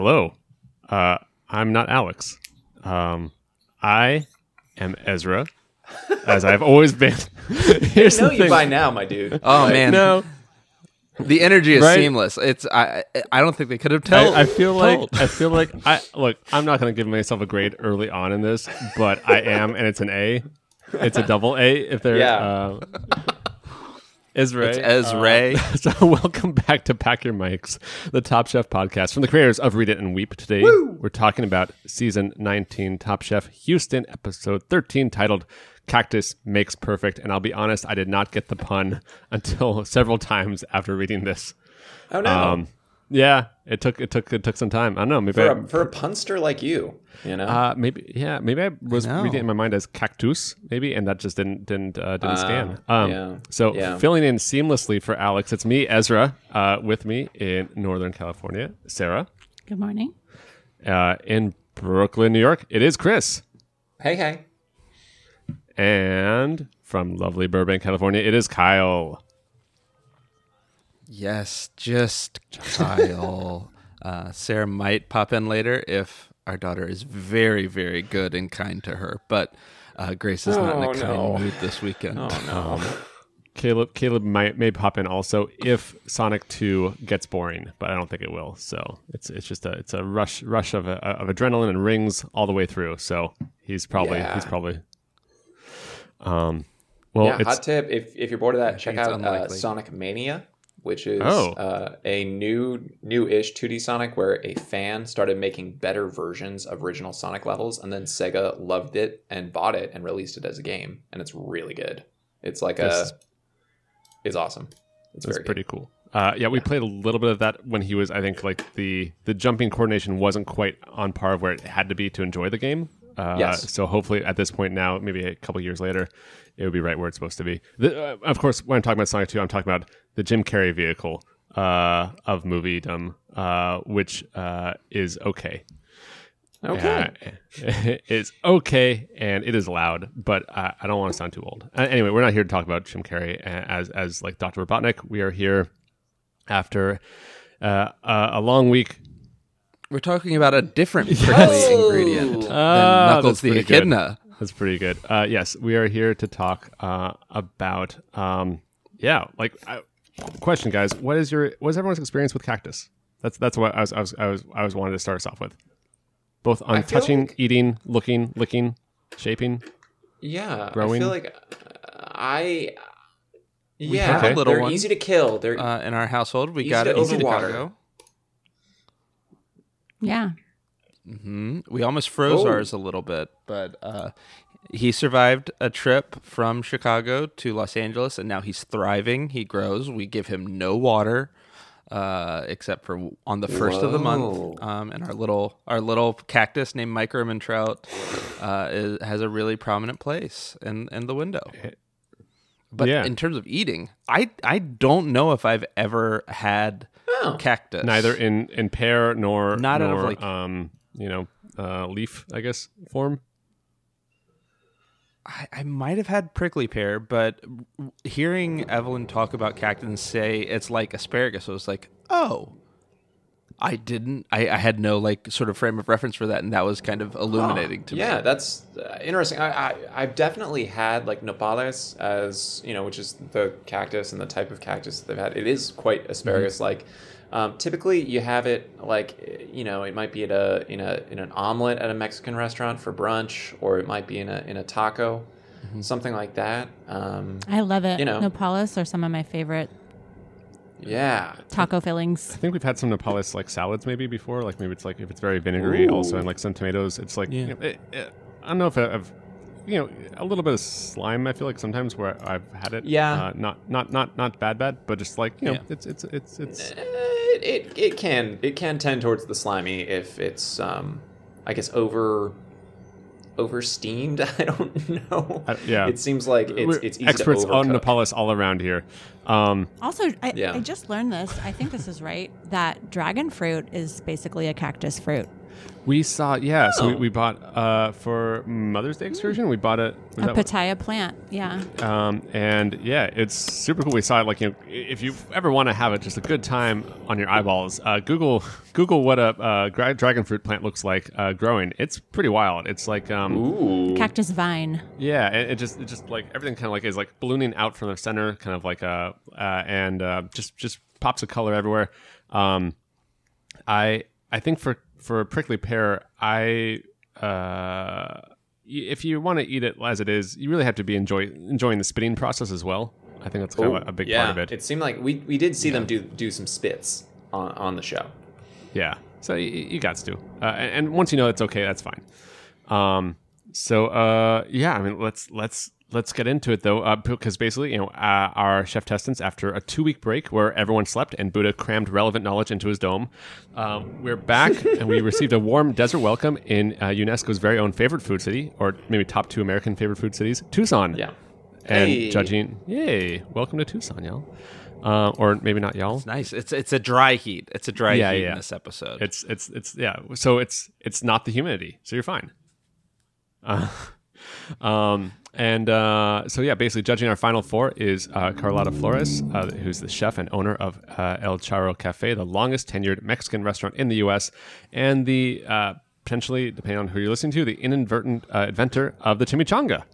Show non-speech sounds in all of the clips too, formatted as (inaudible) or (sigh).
hello. Uh, I'm not Alex. Um, I am Ezra, as I've always been. (laughs) Here's I know the you thing. by now, my dude. Oh man, No, the energy is Right? seamless. It's I I don't think they could have told. I, I feel like told. I feel like I look. I'm not going to give myself a grade early on in this, but I am, and it's an A. It's a double A if they're Yeah. Uh, Ezra. It's Ezra. Uh, (laughs) so welcome back to Pack Your Mics, the Top Chef podcast from the creators of Read It and Weep. Today we're talking about season 19 Top Chef Houston episode 13 titled Cactus Makes Perfect. And I'll be honest, I did not get the pun (laughs) until several times after reading this. Oh no. Um, yeah, it took it took it took some time. I don't know. Maybe for, I, a, for a punster like you, you know. uh, maybe yeah, maybe I was know. reading it in my mind as cactus, maybe, and that just didn't didn't uh, didn't Ah, scan. Um, yeah, So yeah. filling in seamlessly for Alex, it's me, Ezra, uh, with me in Northern California, Sarah, Good morning. uh, in Brooklyn, New York. It is Chris, hey, hey. and from lovely Burbank, California, it is Kyle. Yes, just Kyle. (laughs) uh, Sarah might pop in later if our daughter is very very good and kind to her, but uh, Grace is not in Oh, a kind no. mood this weekend. Oh no. Caleb Caleb might may pop in also if Sonic Two gets boring, but I don't think it will. So it's it's just a it's a rush rush of of adrenaline and rings all the way through. So he's probably Yeah. he's probably. Um, well, yeah, it's hot tip. If if you're bored of that, check out uh. Sonic Mania, which is Oh. uh, a new new-ish 2D Sonic where a fan started making better versions of original Sonic levels, and then Sega loved it and bought it and released it as a game, and it's really good. It's like a, is- it's awesome. It's that's very pretty cool. Uh, yeah, we played a little bit of that when he was. I think like the the jumping coordination wasn't quite on par of where it had to be to enjoy the game. Uh, Yes. So hopefully at this point now, maybe a couple years later, it would be right where it's supposed to be. The, uh, of course, when I'm talking about Sonic 2, I'm talking about the Jim Carrey vehicle uh, of moviedom, uh, which uh, is okay. Okay. Uh, (laughs) it's okay and it is loud, but I, I don't want to sound too old. Uh, anyway, we're not here to talk about Jim Carrey as as like Dr. Robotnik. We are here after a long week. We're talking about a different prickly ingredient than Ah, Knuckles the pretty good. Echidna. That's pretty good. Uh, yes, we are here to talk uh, about um, yeah, like uh, question, guys. What is your what is everyone's experience with cactus? That's that's what I was I was I was I was wanted to start us off with. Both on touching, like- eating, looking, licking, shaping. Yeah, growing? I feel like uh, I. Yeah, have a little they're one. easy to kill. They're Uh, in our household, we Easy got to it in overwater. Chicago. Yeah. hmm We almost froze Oh. ours a little bit, but uh, he survived a trip from Chicago to Los Angeles, and now he's thriving. He grows. We give him no water, uh, except for on the first of the month. Um, and our little our little cactus named Microman Trout uh, is, has a really prominent place in in the window. But Yeah. in terms of eating, I I don't know if I've ever had Oh. cactus. neither in in pear nor Not out of, like- um you know uh leaf i guess form I, I might have had prickly pear, but hearing Evelyn talk about cactus and say it's like asparagus, I was like, oh, I didn't. I, I had no like sort of frame of reference for that, and that was kind of illuminating to me. yeah, that's uh, interesting. I, I I've definitely had like nopales as you know, which is the cactus and the type of cactus that they've had. It is quite asparagus like. Um, typically, you have it like you know, it might be at a in a in an omelet at a Mexican restaurant for brunch, or it might be in a in a taco, something like that. Um, I love it. You know. Nopales are some of my favorite yeah, taco fillings. i think we've had some nopales like salads maybe before like maybe it's like if it's very vinegary also and like some tomatoes it's like Yeah. you know, it, it- i don't know if i've you know a little bit of slime i feel like sometimes where i've had it Yeah. uh, not not not not bad bad but just like you know Yeah. it's it's it's it's Eh, it, it it can it can tend towards the slimy if it's um I guess over over steamed. (laughs) I don't know. Uh, yeah. it seems like it's we're it's easy experts to on overcook. nopales all around here um Also, I, Yeah. I just learned this. I think this is right. That dragon fruit is basically a cactus fruit. We saw, yeah. So we, we bought uh, for Mother's Day excursion. We bought a, A pitaya plant. Yeah. um, and yeah, it's super cool. We saw it like you know, if you ever want to have it just a good time on your eyeballs, uh, Google Google what a uh, gra- dragon fruit plant looks like uh, growing. It's pretty wild. It's like um. Cactus vine. yeah, it, it just it just like everything kind of like is like ballooning out from the center, kind of like uh, uh and uh, just just pops of color everywhere. Um, I I think for for a prickly pear, I uh, if you want to eat it as it is, you really have to be enjoy enjoying the spitting process as well. I think that's kind of a, big yeah, part of it. It seemed like we, we did see them do do some spits on, on the show. Yeah. So you, you got to. Uh, and, and once you know it's okay, that's fine. Um, so uh, yeah, I mean, let's let's let's get into it though, uh, because basically, you know, uh, our chef testants after a two week break where everyone slept and Buddha crammed relevant knowledge into his dome, um, we're back (laughs) and we received a warm desert welcome in uh, UNESCO's very own favorite food city, or maybe top two American favorite food cities, Tucson. Yeah. And Hey. judging, yay, welcome to Tucson, y'all. Uh, or maybe not y'all. It's nice. It's it's a dry heat. It's a dry Yeah, heat yeah. in this episode. It's it's it's yeah. So it's it's not the humidity, so you're fine. Uh, (laughs) um, and uh, so yeah, basically judging our final four is uh, Carlotta Flores, uh, who's the chef and owner of uh, El Charro Cafe, the longest tenured Mexican restaurant in the U.S., and the uh, potentially, depending on who you're listening to, the inadvertent uh, inventor of the chimichanga.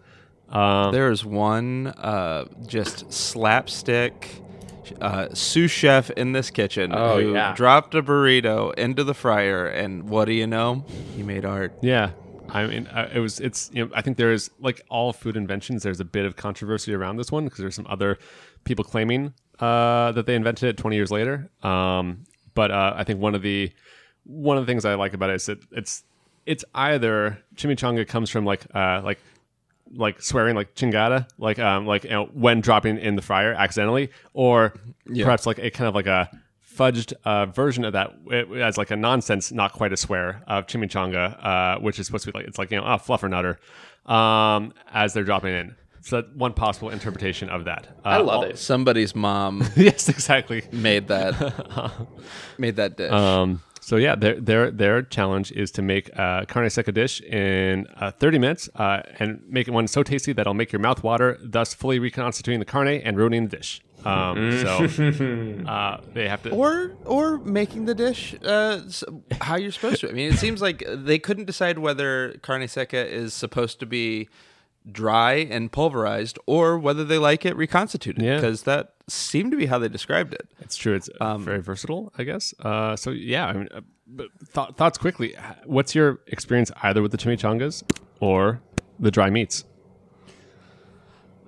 Um, There's one uh, just slapstick uh, sous chef in this kitchen Oh, who yeah. dropped a burrito into the fryer, and what do you know? He made art. Yeah. I mean, it was. It's. You know, I think there's like all food inventions. There's a bit of controversy around this one because there's some other people claiming uh, that they invented it 20 years later. Um, but uh, I think one of the one of the things I like about it is that it's it's either chimichanga comes from like uh, like like swearing like chingada like um like you know when dropping in the fryer accidentally or perhaps like a kind of like a fudged uh, version of that as like a nonsense not quite a swear of chimichanga uh, which is supposed to be like it's like you know oh fluffer nutter um as they're dropping in so that one possible interpretation of that uh, I love all- it. Somebody's mom (laughs) yes exactly made that (laughs) made that dish. Um, so yeah, their their their challenge is to make a carne seca dish in uh, 30 minutes uh, and make it one so tasty that it'll make your mouth water, thus fully reconstituting the carne and ruining the dish. Um, so (laughs) uh, they have to. or or making the dish uh, how you're supposed to. I mean, it seems like they couldn't decide whether carne seca is supposed to be dry and pulverized or whether they like it reconstituted Yeah. because that seemed to be how they described it. it's true. It's uh, very versatile, I guess. Uh, so yeah, I mean, uh, but th- thoughts quickly. What's your experience either with the chimichangas or the dry meats?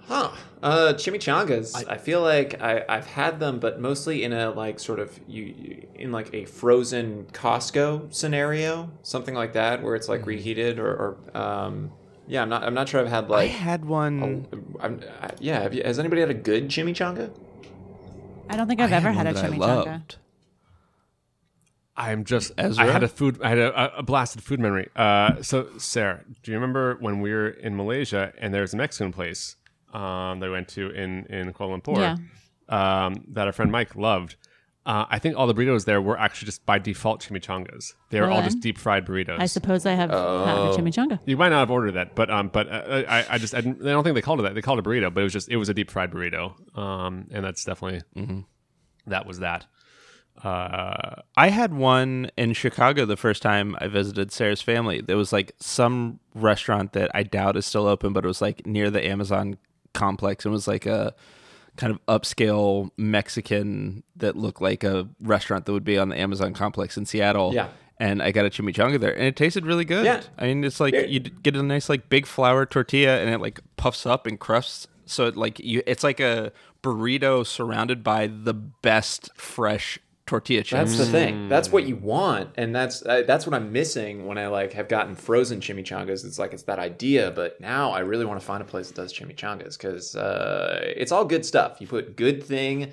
Huh. Uh, chimichangas. I, feel like I, I've had them, but mostly in a like sort of you, you in like a frozen Costco scenario, something like that, where it's like reheated or, or um, yeah. I'm not. I'm not sure. I've had like. I had one. I'm, I, yeah. Have you, has anybody had a good chimichanga? I don't think I've I ever one had a that I chimichanga. loved. I'm just. I had a food. I had a, a blasted food memory. Uh, so Sarah, do you remember when we were in Malaysia and there was a Mexican place um, that we went to in in Kuala Lumpur um, that our friend Mike loved? Uh, I think all the burritos there were actually just by default chimichangas. They were Well all just deep fried burritos. I suppose I have had a chimichanga. you might not have ordered that, but um, but uh, I, I just I, didn't, I don't think they called it that. They called it a burrito, but it was just it was a deep fried burrito. Um, and that's definitely that was that. Uh, I had one in Chicago the first time I visited Sarah's family. There was like some restaurant that I doubt is still open, but it was like near the Amazon complex. And it was like a kind of upscale Mexican that looked like a restaurant that would be on the Amazon complex in Seattle. Yeah. And I got a chimichanga there, and it tasted really good. Yeah. I mean, it's like you get a nice like big flour tortilla, and it like puffs up and crusts. So it like you, it's like a burrito surrounded by the best fresh tortilla chips. That's the thing. That's what you want, and that's uh, that's what I'm missing when I like have gotten frozen chimichangas. It's like it's that idea, but now I really want to find a place that does chimichangas because uh, it's all good stuff. You put good thing,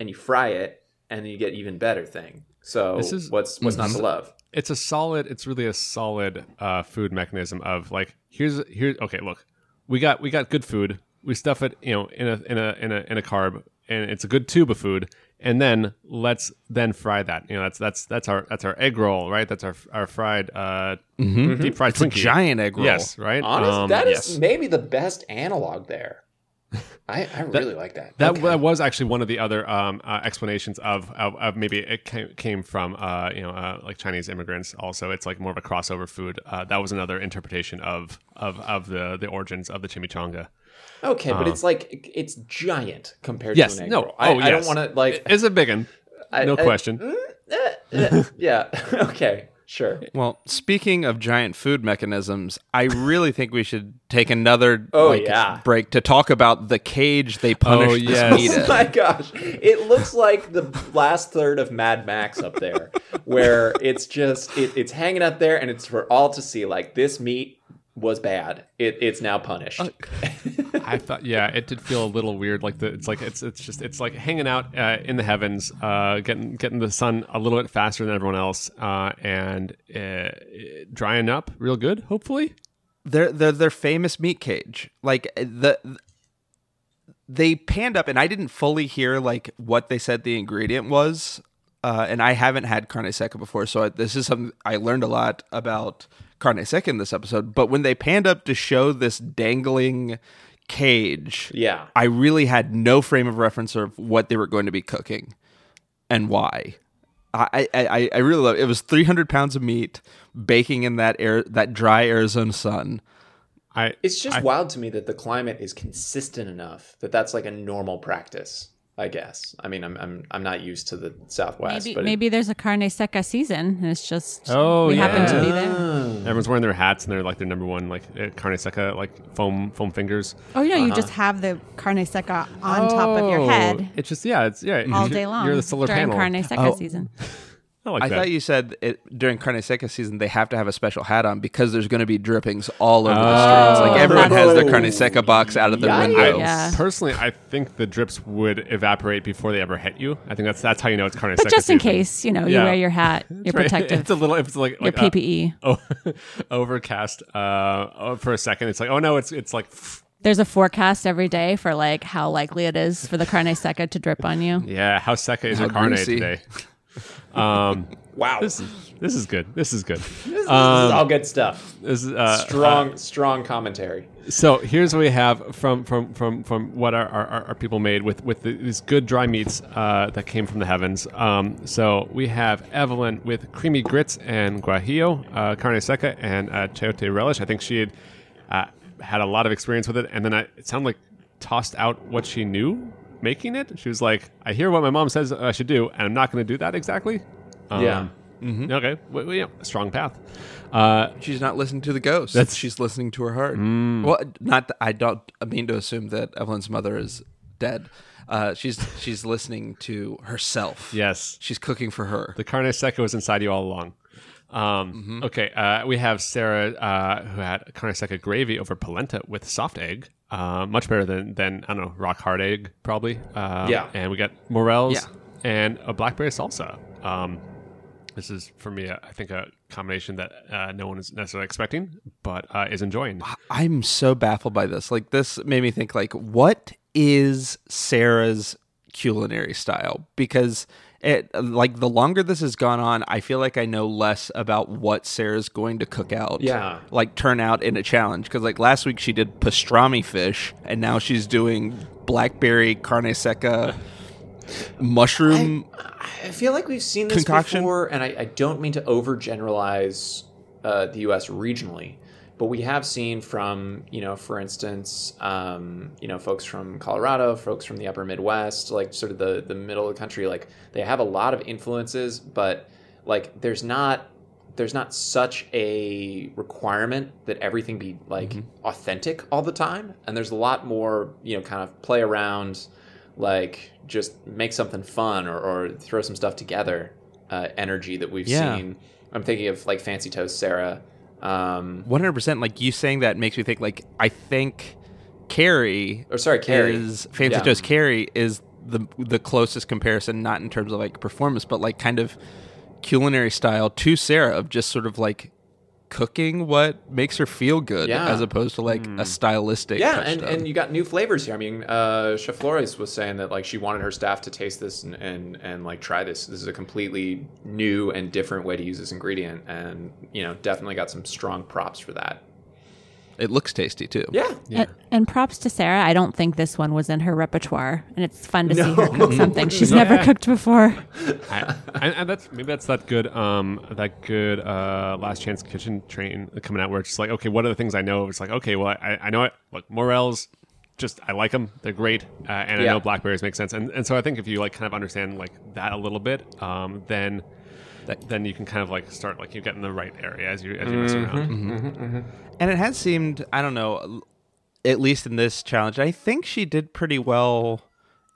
and you fry it, and then you get even better thing. So This is- what's what's not to love? it's a solid it's really a solid uh, food mechanism of like here's here okay look we got we got good food we stuff it you know in a in a in a in a carb and it's a good tube of food and then let's then fry that. You know, that's that's that's our that's our egg roll, right? That's our our fried uh, deep fried It's a giant egg roll. Yes, right. Honest, Um, that is yes. maybe the best analog there. (laughs) I, I really like that. That, that was actually one of the other um, uh, explanations of, of, of maybe it came, came from uh, you know uh, like Chinese immigrants. Also, it's like more of a crossover food. Uh, that was another interpretation of of, of the the origins of the chimichanga. Okay, but it's um, like it's giant compared Yes, to an egg no, roll. I, oh I don't want to like. It's a big one, (laughs) I- no I- question. Mm, eh, eh, yeah. (laughs) okay. Sure. Well, speaking of giant food mechanisms, I really think we should take another (laughs) Oh, like, yeah. break to talk about the cage they oh, punished Oh, yes. meat Oh my gosh. It looks like the last third of Mad Max up there, where it's just, it, it's hanging up there and it's for all to see. Like, this meat was bad. It, it's now punished. I thought, yeah, it did feel a little weird. Like the, it's like it's it's just it's like hanging out uh, in the heavens, uh, getting getting the sun a little bit faster than everyone else, uh, and uh, drying up real good. Hopefully, They're, they're their famous meat cage. Like the they panned up, and I didn't fully hear like what they said the ingredient was. Uh, and I haven't had carne seca before, so I, this is something I learned a lot about carne seca in this episode. But when they panned up to show this dangling cage, yeah. I really had no frame of reference of what they were going to be cooking and why. I, I, I- I really love it. It was 300 pounds of meat baking in that air that dry Arizona sun. I It's just wild to me that the climate is consistent enough that that's like a normal practice. I guess. I mean, I'm I'm I'm not used to the Southwest, Maybe but it- maybe there's a carne seca season. And it's just Oh, we happen to be there. Everyone's wearing their hats and they're like their number one like uh, carne seca like foam foam fingers Oh yeah, Uh-huh. you just have the carne seca on top of your Oh, head It's just yeah, it's yeah. all day long You're the solar during panel. carne seca Oh. season. I like I that. thought you said it, during carne seca season they have to have a special hat on because there's going to be drippings all over the streets. Like everyone has their (laughs) carne seca box out of their Yikes. window. Yeah. Personally, I think the drips would evaporate before they ever hit you. I think that's that's how you know it's carne But seca just in season. case, you know, you Yeah. wear your hat, (laughs) your Right. protective, It's a little. It's like your like, uh, PPE. oh, (laughs) overcast uh, oh, for a second. It's like oh no, it's it's like (sniffs) There's a forecast every day for like how likely it is for the carne seca to drip on you. yeah. How seca is How your carne greasy. today? Um, (laughs) wow, this is this is good. This is good. this, is all good stuff. This is uh, Strong, strong commentary. So here's what we have from from from from what our, our, our people made with with the, these good dry meats uh, that came from the heavens. Um, so we have Evelyn with creamy grits and guajillo, uh, carne seca, and uh, chayote relish. I think she had uh, had a lot of experience with it, and then I, it sounded like tossed out what she knew making it. She was like, "I hear what my mom says I should do, and I'm not going to do that exactly." Um, Yeah. Okay. Well, yeah, strong path. Uh, She's not listening to the ghost. That's- she's listening to her heart. Well, not. I don't mean to assume that Evelyn's mother is dead. Uh, she's she's listening to herself. yes. she's cooking for her. The carne seca was inside you all along. Um, Mm-hmm. Okay, uh, we have Sarah uh, who had carne seca gravy over polenta with soft egg. Uh, much better than, than, I don't know, rock hard egg, probably. Um, Yeah. And we got morels Yeah. and a blackberry salsa. Um, this is, for me, uh, I think a combination that uh, no one is necessarily expecting, but uh, is enjoying. I'm so baffled by this. Like this made me think like what is Sarah's culinary style? Because it like the longer this has gone on, I feel like I know less about what Sarah's going to cook out. Yeah. Like turn out in a challenge because like last week she did pastrami fish and now she's doing blackberry carne seca (sighs) mushroom I feel like we've seen this Concoction? before, and I, I don't mean to overgeneralize uh, the U.S. regionally, but we have seen from you know, for instance, um, you know, folks from Colorado, folks from the Upper Midwest, like sort of the the middle of the country, like they have a lot of influences, but like there's not there's not such a requirement that everything be like authentic all the time. And there's a lot more you know kind of play around like just make something fun or, or throw some stuff together uh, energy that we've Yeah. seen. I'm thinking of like fancy toast sarah um, 100% like you saying that makes me think like I think Carrie or sorry carrie is Fancy Yeah. Toast Carrie is the the closest comparison, not in terms of like performance, but like kind of culinary style to Sarah of just sort of like cooking what makes her feel good Yeah. as opposed to like a stylistic yeah, and, and you got new flavors here. I mean, uh, Chef Flores was saying that like she wanted her staff to taste this and, and and like try this. This is a completely new and different way to use this ingredient, and you know, definitely got some strong props for that. It looks tasty too. Yeah, And, and props to Sarah. I don't think this one was in her repertoire, and it's fun to see her cook something she's never cooked before. (laughs) I, and, and that's maybe that's that good um that good uh last chance kitchen train coming out where it's just like okay what are the things I know? It's like okay well I, I know it. Look morels just I like them they're great uh, and I know blackberries make sense. And and so I think if you like kind of understand like that a little bit um then then you can kind of like start like you get in the right area as you as you mess mm-hmm. around mm-hmm. Mm-hmm. And it has seemed, I don't know, at least in this challenge, I think she did pretty well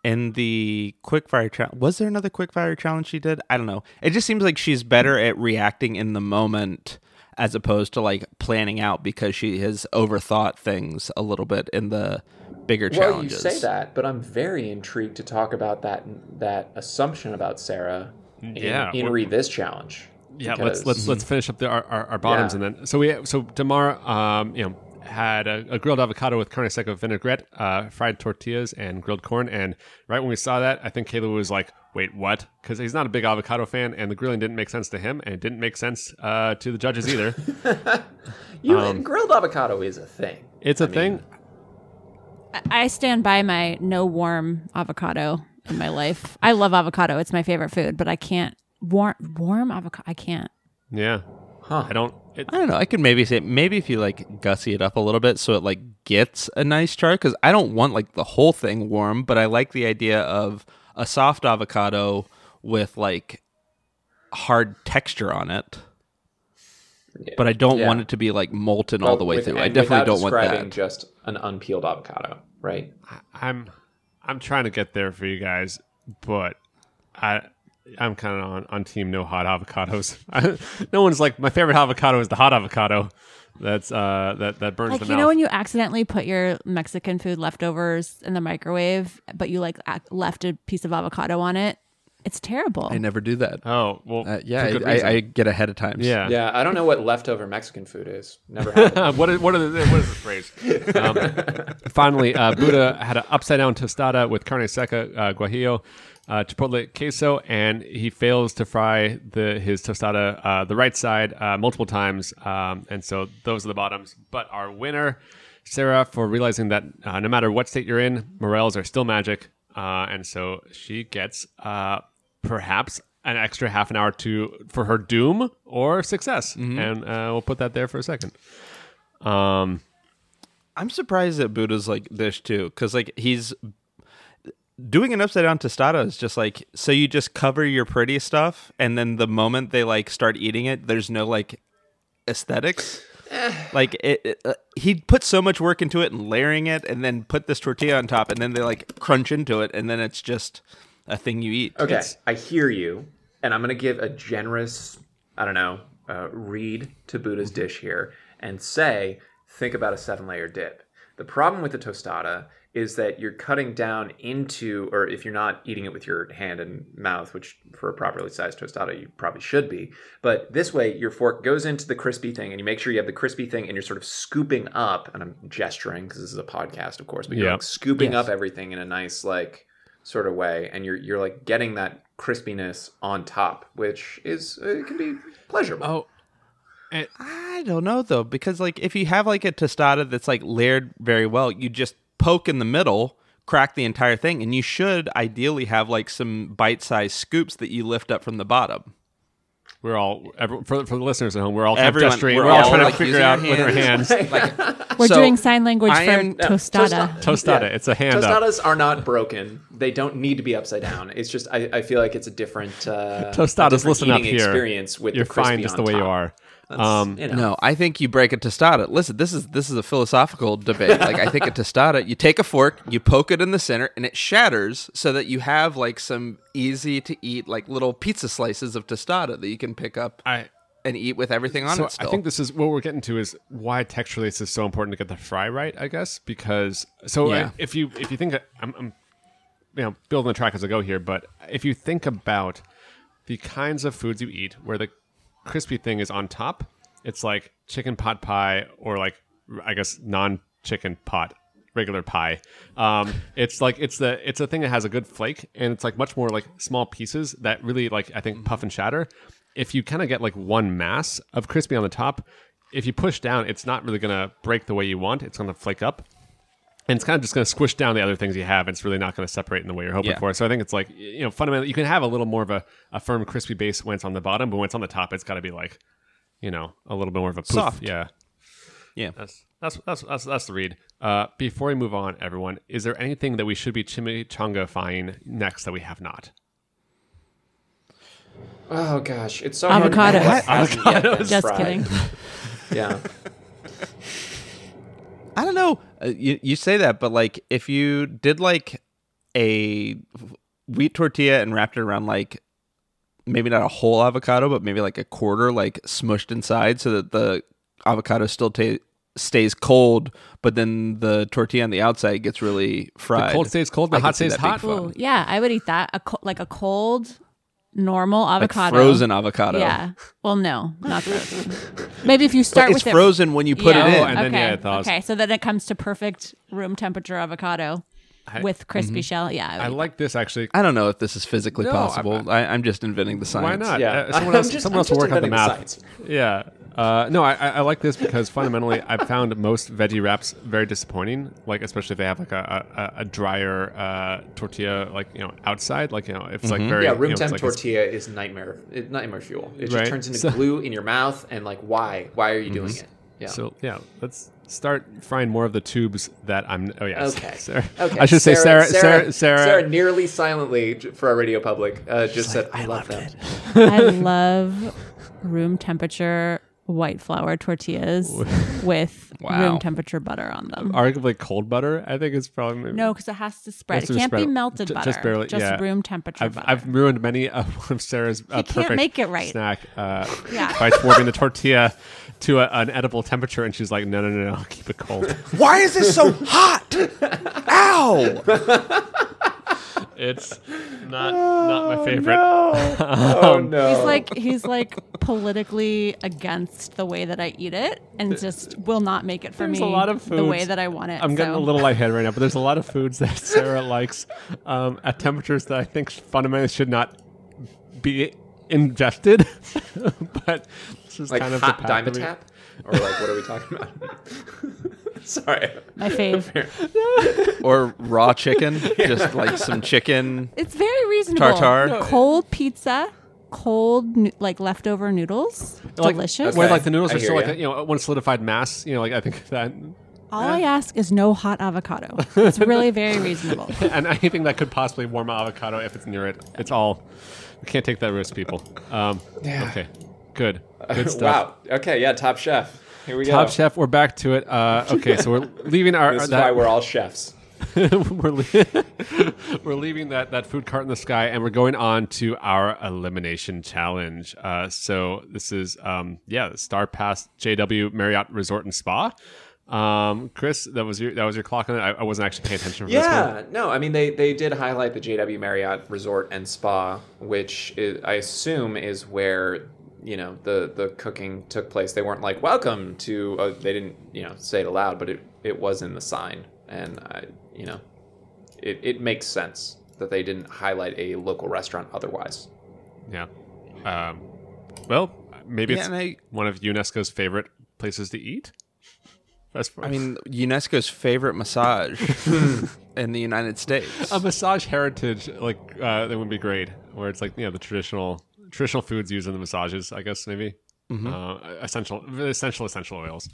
in the quickfire challenge. Was there another quickfire challenge she did? I don't know. It just seems like she's better at reacting in the moment as opposed to like planning out because she has overthought things a little bit in the bigger Well, challenges. you say that, but I'm very intrigued to talk about that that assumption about Sarah in, Yeah, in well- read this challenge. Yeah, Because- let's let's let's finish up the, our, our, our bottoms Yeah. and then so we so Damarr um you know had a, a grilled avocado with carne seca vinaigrette, uh, fried tortillas, and grilled corn. And right when we saw that, I think Caleb was like, "Wait, what?" Because he's not a big avocado fan, and the grilling didn't make sense to him, and it didn't make sense uh, to the judges either. (laughs) You Um, grilled avocado is a thing. It's a I mean, thing. I stand by my no warm avocado in my life. I love avocado; it's my favorite food, but I can't warm warm avocado. I can't. Yeah, Huh. I don't. It, I don't know. I could maybe say maybe if you like gussy it up a little bit so it like gets a nice char because I don't want like the whole thing warm, but I like the idea of a soft avocado with like hard texture on it. But I don't Yeah. want it to be like molten all the way with- through. I definitely don't want describing that. Just an unpeeled avocado, right? I'm I'm trying to get there for you guys, but I I'm kind of on, on team no hot avocados. (laughs) no one's like my favorite avocado is the hot avocado. That's uh that that burns the mouth. Like the you mouth. know when you accidentally put your Mexican food leftovers in the microwave, but you like ac- left a piece of avocado on it. It's terrible. I never do that. oh well, Uh, yeah, I, I. I get ahead of times. yeah. Yeah, I don't know what leftover Mexican food is. Never had. it. (laughs) what is what is what is the phrase? Um, (laughs) finally, uh, Buddha had an upside down tostada with carne seca, uh, guajillo, uh, chipotle queso, and he fails to fry the his tostada uh, the right side uh, multiple times, um, and so those are the bottoms. But our winner, Sarah, for realizing that uh, no matter what state you're in, morels are still magic, uh, and so she gets uh, perhaps an extra half an hour to for her doom or success, and uh, we'll put that there for a second. Um, I'm surprised that Buddha's like this too, because like he's doing an upside down tostada is just like so you just cover your pretty stuff, and then the moment they like start eating it, there's no like aesthetics. (sighs) like it, it uh, he put so much work into it and layering it, and then put this tortilla on top, and then they like crunch into it, and then it's just a thing you eat. Okay, I hear you, and I'm gonna give a generous, I don't know, uh, read to Buddha's dish here and say, think about a seven-layer dip. The problem with the tostada is that you're cutting down into, or if you're not eating it with your hand and mouth, which for a properly sized tostada you probably should be, but this way your fork goes into the crispy thing, and you make sure you have the crispy thing, and you're sort of scooping up. And I'm gesturing because this is a podcast, of course, but you're Yeah. like scooping up everything in a nice like sort of way and you're you're like getting that crispiness on top which is uh, it can be pleasurable oh, I don't know though, because like if you have like a tostada that's like layered very well, you just poke in the middle, crack the entire thing, and you should ideally have like some bite-sized scoops that you lift up from the bottom. We're all every, for, for the listeners at home. We're all kind of Everyone- gesturing. we're We're, all all, trying like, to figure using our out with our hands. (laughs) Like We're so doing sign language I for am- tostada. Tostada. (laughs) Yeah. It's a hand up. tostadas are not broken they don't need to be upside down it's just i, I feel like it's a different uh, Tostadas, a different listen up here. experience with You're the fine just the way you are. That's, Um, you know. No, I think you break a tostada. Listen, this is this is a philosophical debate. Like I think a (laughs) tostada, you take a fork, you poke it in the center, and it shatters so that you have like some easy to eat like little pizza slices of tostada that you can pick up I and eat with everything on so it. Still. I think this is what we're getting to is why texturally this is so important to get the fry right. I guess because so Yeah. uh, if you if you think that- I'm, I'm you know building the track as I go here, but if you think about the kinds of foods you eat where the crispy thing is on top it's like chicken pot pie or like I guess non-chicken pot regular pie. Um, it's like it's the it's a thing that has a good flake and it's like much more like small pieces that really like I think puff and shatter. If you kind of get like one mass of crispy on the top, if you push down, it's not really gonna break the way you want. It's gonna flake up. And it's kind of just going to squish down the other things you have. And It's really not going to separate in the way you're hoping Yeah. for. So I think it's like, you know, fundamentally, you can have a little more of a, a firm, crispy base when it's on the bottom, but when it's on the top, it's got to be like, you know, a little bit more of a poof. Soft. Yeah. Yeah. That's that's that's that's, that's the read. Uh, before we move on, everyone, is there anything that we should be chimichangafying next that we have not? Oh gosh, it's so Avocados. hard. to know what hasn't yet been Just fried. kidding. Yeah. (laughs) I don't know. Uh, you you say that, but like if you did like a wheat tortilla and wrapped it around like maybe not a whole avocado, but maybe like a quarter, like smushed inside, so that the avocado still ta- stays cold, but then the tortilla on the outside gets really fried. The cold stays cold, the I hot could see stays hot. Ooh, yeah, I would eat that. A co- like a cold, normal Like avocado. frozen avocado. Yeah. Well, no, not frozen. Maybe if you start it's with it frozen when you put yeah. it in. Oh, and then, okay. yeah, it thaws. Okay, so then it comes to perfect room temperature avocado with crispy shell. Yeah, I, I like this actually. I don't know if this is physically No, possible. I, I'm just inventing the science. Why not? Yeah. Uh, someone (laughs) I'm else, just- someone I'm else will work out the inventing the math. yeah. Uh, no, I, I I like this because fundamentally, I've found most veggie wraps very disappointing. Like especially if they have like a a, a drier uh, tortilla, like you know, outside. Like you know, it's like very Yeah, you room know, temp like tortilla is nightmare. It, nightmare fuel. It just Right. turns into So- glue in your mouth, and like, why? Why are you doing it? Yeah. So yeah, let's start frying more of the tubes that I'm. Oh yeah. Okay. (laughs) Sarah. Okay. I should say Sarah. Sarah. Sarah. Sarah nearly silently j- for our radio public uh, just said, "I, love that." (laughs) I love room temperature white flour tortillas (laughs) with Wow. room temperature butter on them. Arguably cold butter. I think it's probably No, because it has to spread. Has It to can't spread. be melted Ju- butter. just barely- yeah. room temperature I've, butter. I've ruined many of one (laughs) of Sarah's uh, can't perfect make it right. snack uh, Yeah. by warming the tortilla to a, an edible temperature, and she's like, "No, no, no, no, keep it cold." Why is this so hot? Ow! (laughs) it's not not my favorite. (laughs) Oh no! He's like he's like politically against the way that I eat it, and just will not make it for There's me a lot of foods, the way that I want it. I'm getting so. a little lightheaded right now, but there's a lot of foods that (laughs) Sarah likes um, at temperatures that I think fundamentally should not be ingested. (laughs) but this is like kind of hot the path that Dimetap, or like what are we talking about? (laughs) Sorry. my fave. (laughs) or raw chicken, just like some chicken. It's very reasonable. Tartare? No, cold pizza, cold nu- like leftover noodles, Like, delicious. Where like the noodles I are still hear like ya. a, you know one solidified mass. You know, like I think (laughs) that, All I ask is no hot avocado. It's really very reasonable. and anything that could possibly warm an avocado if it's near it, it's all. We can't take that risk, people. Um, Yeah. Okay, good, good stuff. wow. Okay. Yeah. Top Chef. Here we go. Top Chef, we're back to it. Uh, okay, so we're (laughs) leaving our. This is that- why we're all chefs. (laughs) we're, (laughs) we're leaving that, that food cart in the sky and we're going on to our elimination challenge. Uh, so this is um, yeah, Starr Pass JW Marriott Resort and Spa. Um, Chris, that was your that was your clock on it. I, I wasn't actually paying attention for this. Yeah, no, I mean they they did highlight the JW Marriott Resort and Spa, which is, I assume is where you know the the cooking took place. They weren't like welcome to. Uh, they didn't you know say it aloud, but it it was in the sign, and I you know it it makes sense that they didn't highlight a local restaurant otherwise. Yeah. Um, well, maybe Yeah, it's I- one of UNESCO's favorite places to eat. As far I mean, UNESCO's favorite massage (laughs) in the United States. a massage heritage like uh, that would be great where it's like you know the traditional traditional foods used in the massages i guess maybe? Uh, essential essential essential oils.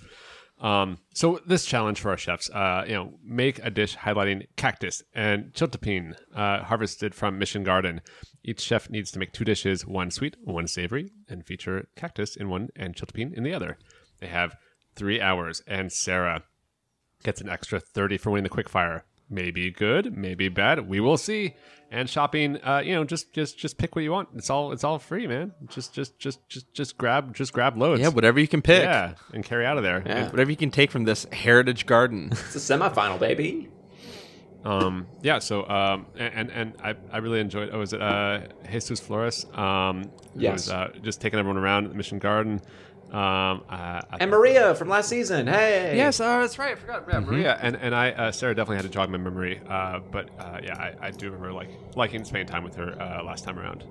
Um, so this challenge for our chefs uh, you know make a dish highlighting cactus and chiltepin uh, harvested from mission garden. Each chef needs to make two dishes one sweet one savory and feature cactus in one and chiltepin in the other. They have three hours and sarah gets an extra 30 for winning the quick fire. Maybe good maybe bad we will see and shopping uh you know just just just pick what you want it's all it's all free man just just just just just grab just grab loads yeah, whatever you can pick. yeah and carry out of there Yeah. Whatever you can take from this heritage garden. (laughs) It's a semifinal, baby. um yeah so um and and, and i i really enjoyed oh was it uh jesus flores um Yes. was uh, just taking everyone around the mission garden Um, uh, I And Maria from last season. Hey. Yes, uh, that's right. I forgot. Yeah, Maria and and I, uh, Sarah definitely had to jog my memory. Uh, but uh, yeah, I, I do remember like liking spending time with her uh, last time around.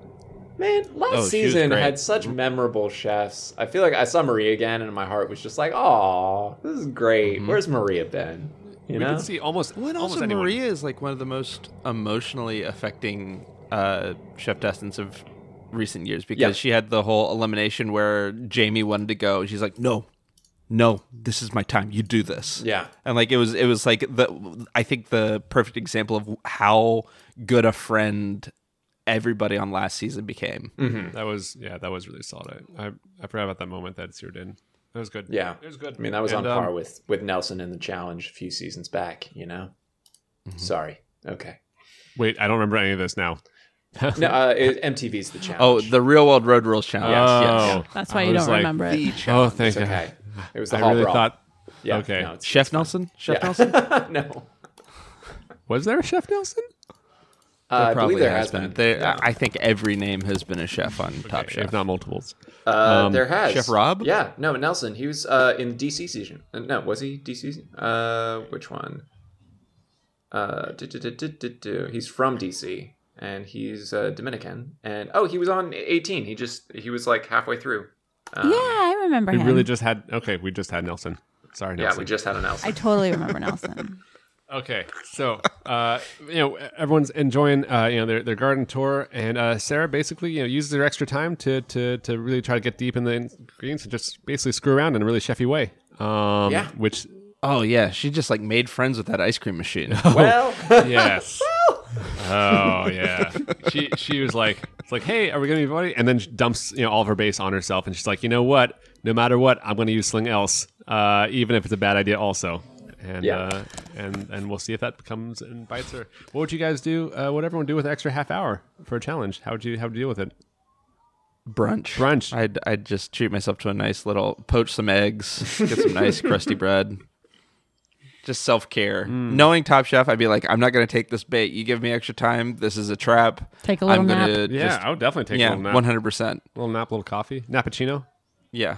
Man, last Oh, season had such memorable chefs. I feel like I saw Maria again, and my heart was just like, "Oh, this is great. Where's Maria been?" You we know? can see almost Well, and also anyone. Maria is like one of the most emotionally affecting uh, cheftestants of recent years because Yeah. she had the whole elimination where Jamie wanted to go. She's like, no, no, this is my time. You do this. Yeah. and like it was, it was like the I think the perfect example of how good a friend everybody on last season became. That was yeah, that was really solid. I, I I forgot about that moment that seared in. That was good. Yeah, it was good. I mean, that was And, on um, par with with Nelson in the challenge a few seasons back. You know. Mm-hmm. Sorry. Okay. Wait, I don't remember any of this now. No, uh, it, MTV's the challenge. Oh, the real world road rules challenge. Oh, yes. That's why I you was don't like, remember it. The Oh, challenge. thank it's God. okay. It was the I hall really brawl. thought. Yeah, okay. no, it's- Chef Nelson. Chef Yeah. Nelson. (laughs) no. Was there a Chef Nelson? Uh, I Probably believe there has been. There, I think every name has been a chef on Top Chef. if not multiples. Uh, Um, there has Chef Rob? Yeah, no, Nelson. He was uh, in DC season. Uh, no, was he DC? Uh, which one? Uh, du- du- du. he's from DC and he's uh, Dominican. And oh, he was on 18. He just he was like halfway through. Um, yeah, I remember We him. really just had. Okay, we just had Nelson. Sorry, yeah, we just had a Nelson. I totally remember Nelson. (laughs) Okay, so uh, you know everyone's enjoying uh, you know their, their garden tour, and uh, Sarah basically you know uses her extra time to to to really try to get deep in the ingredients and just basically screw around in a really chefy way. Um, Yeah. Which Oh yeah, she just like made friends with that ice cream machine. (laughs) well, (laughs) yes. Oh yeah. She she was like it's like hey are we gonna be buddy? And then she dumps you know all of her base on herself, and she's like you know what no matter what I'm gonna use Sling Else uh, even if it's a bad idea also. And Yeah. uh, and and we'll see if that comes and bites her. What would you guys do? Uh, what everyone do with an extra half hour for a challenge? How would you how would you deal with it? Brunch. Brunch. I'd I'd just treat myself to a nice little poach some eggs, get some nice crusty bread. Just self care. Mm. Knowing Top Chef, I'd be like, I'm not gonna take this bait. You give me extra time. This is a trap. Take a little I'm nap. gonna Yeah, just- I would definitely take a little nap. one hundred percent. little nap, little coffee, nappuccino. Yeah.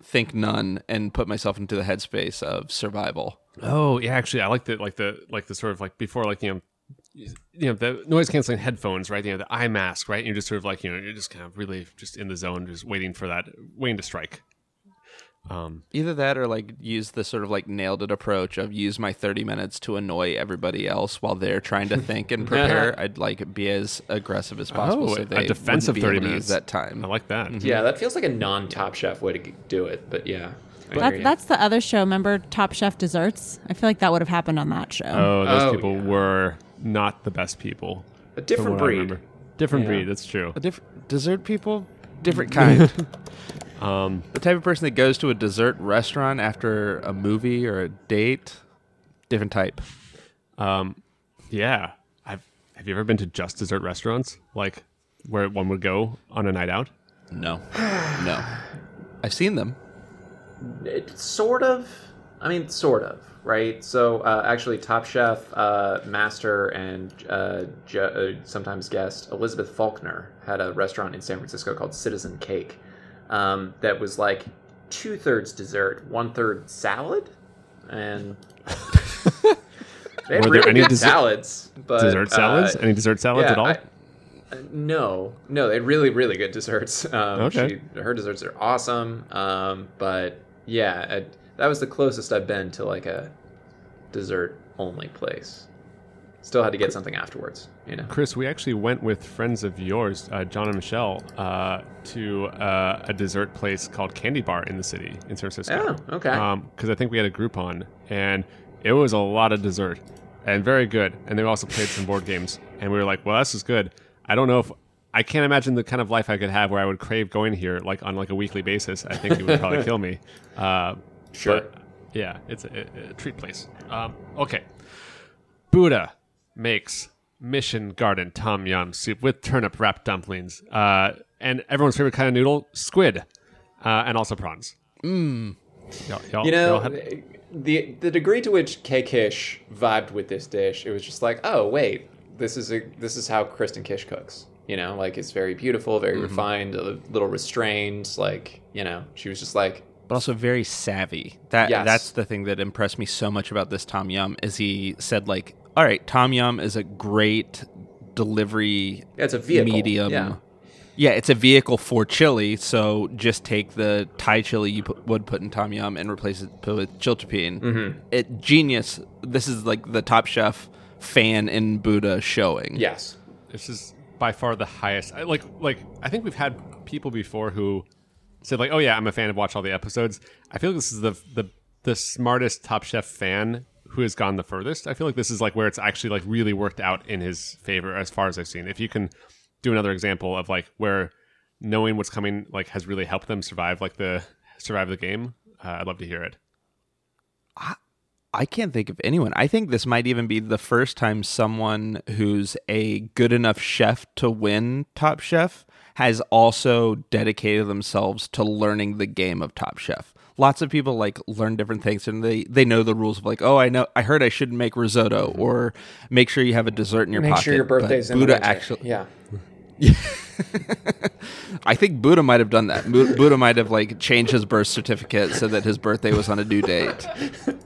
Think none and put myself into the headspace of survival. Oh yeah, actually, I like the like the like the sort of like before like you know you know the noise canceling headphones, right? You know the eye mask, right? And you're just sort of like you know you're just kind of really just in the zone, just waiting for that, waiting to strike. Um, Either that or like use the sort of like nailed it approach of use my 30 minutes to annoy everybody else while they're trying to (laughs) think and prepare. I'd like be as aggressive as possible Oh, so a defensive wouldn't 30 be able to minutes. that time. I like that. yeah, that feels like a non-Top Chef way to do it. But yeah, That, that's the other show. Remember Top Chef Desserts? I feel like that would have happened on that show. Oh, those Oh, people yeah. were not the best people. a different breed. Different Yeah. breed. That's true. A different dessert people, different kind. (laughs) Um, the type of person that goes to a dessert restaurant after a movie or a date, different type. um, yeah. I've have you ever been to just dessert restaurants, like where one would go on a night out? No, no. I've seen them. It sort of. I mean, sort of, right? So, uh, actually, Top Chef uh, master and uh, ju- uh, sometimes guest Elizabeth Falkner had a restaurant in San Francisco called Citizen Cake um, that was like two thirds dessert, one third salad, and (laughs) they Were there really any good dessert- salads. But, dessert salads? uh, Any dessert salads yeah, at all? I- uh, no, no, they really, really good desserts. (laughs) Um, Okay. she, her desserts are awesome. Um, but yeah, I, that was the closest I've been to like a dessert only place. Still had to get something afterwards, you know. Chris, we actually went with friends of yours, uh, John and Michelle, uh, to uh, a dessert place called Candy Bar in the city in San Francisco. Oh, okay. Because I think we had a Groupon, and it was a lot of dessert and very good. And they also played some board games, and we were like, "Well, this is good." I don't know if I can't imagine the kind of life I could have where I would crave going here like on like a weekly basis. I think it would probably (laughs) kill me. Uh, Sure. but, yeah, it's a, a treat place. Um, okay. Buddha makes Mission Garden Tom Yum soup with turnip wrapped dumplings, uh, and everyone's favorite kind of noodle, squid, uh, and also prawns. Mmm. Y'all, y'all, You know, had- the the degree to which K Kish vibed with this dish, it was just like, oh wait, this is a this is how Kristen Kish cooks. You know, like it's very beautiful, very Mm-hmm. refined, a little restrained. Like you know, she was just like, but also very savvy. That Yes. that's the thing that impressed me so much about this Tom Yum is he said like, all right, Tom Yum is a great delivery yeah, it's a vehicle. medium. Yeah. Yeah, it's a vehicle for chili. So just take the Thai chili you put, would put in Tom Yum and replace it with chiltepine. Mm-hmm. It genius. This is like the Top Chef fan in Buddha showing. Yes. This is by far the highest. I, like, like I think we've had people before who said like, "Oh yeah, I'm a fan of watch all the episodes." I feel like this is the the the smartest Top Chef fan who has gone the furthest. I feel like this is like where it's actually like really worked out in his favor as far as I've seen. If you can do another example of like where knowing what's coming like has really helped them survive like the survive the game, uh, I'd love to hear it. I I can't think of anyone. I think this might even be the first time someone who's a good enough chef to win Top Chef has also dedicated themselves to learning the game of Top Chef. Lots of people like learn different things and they they know the rules of like, oh, I know I heard I shouldn't make risotto or make sure you have a dessert in your Make pocket. sure your birthday's in Buddha actually Yeah. (laughs) I think Buddha might have done that. Buddha might have like changed his birth certificate so that his birthday was on a due date. (laughs)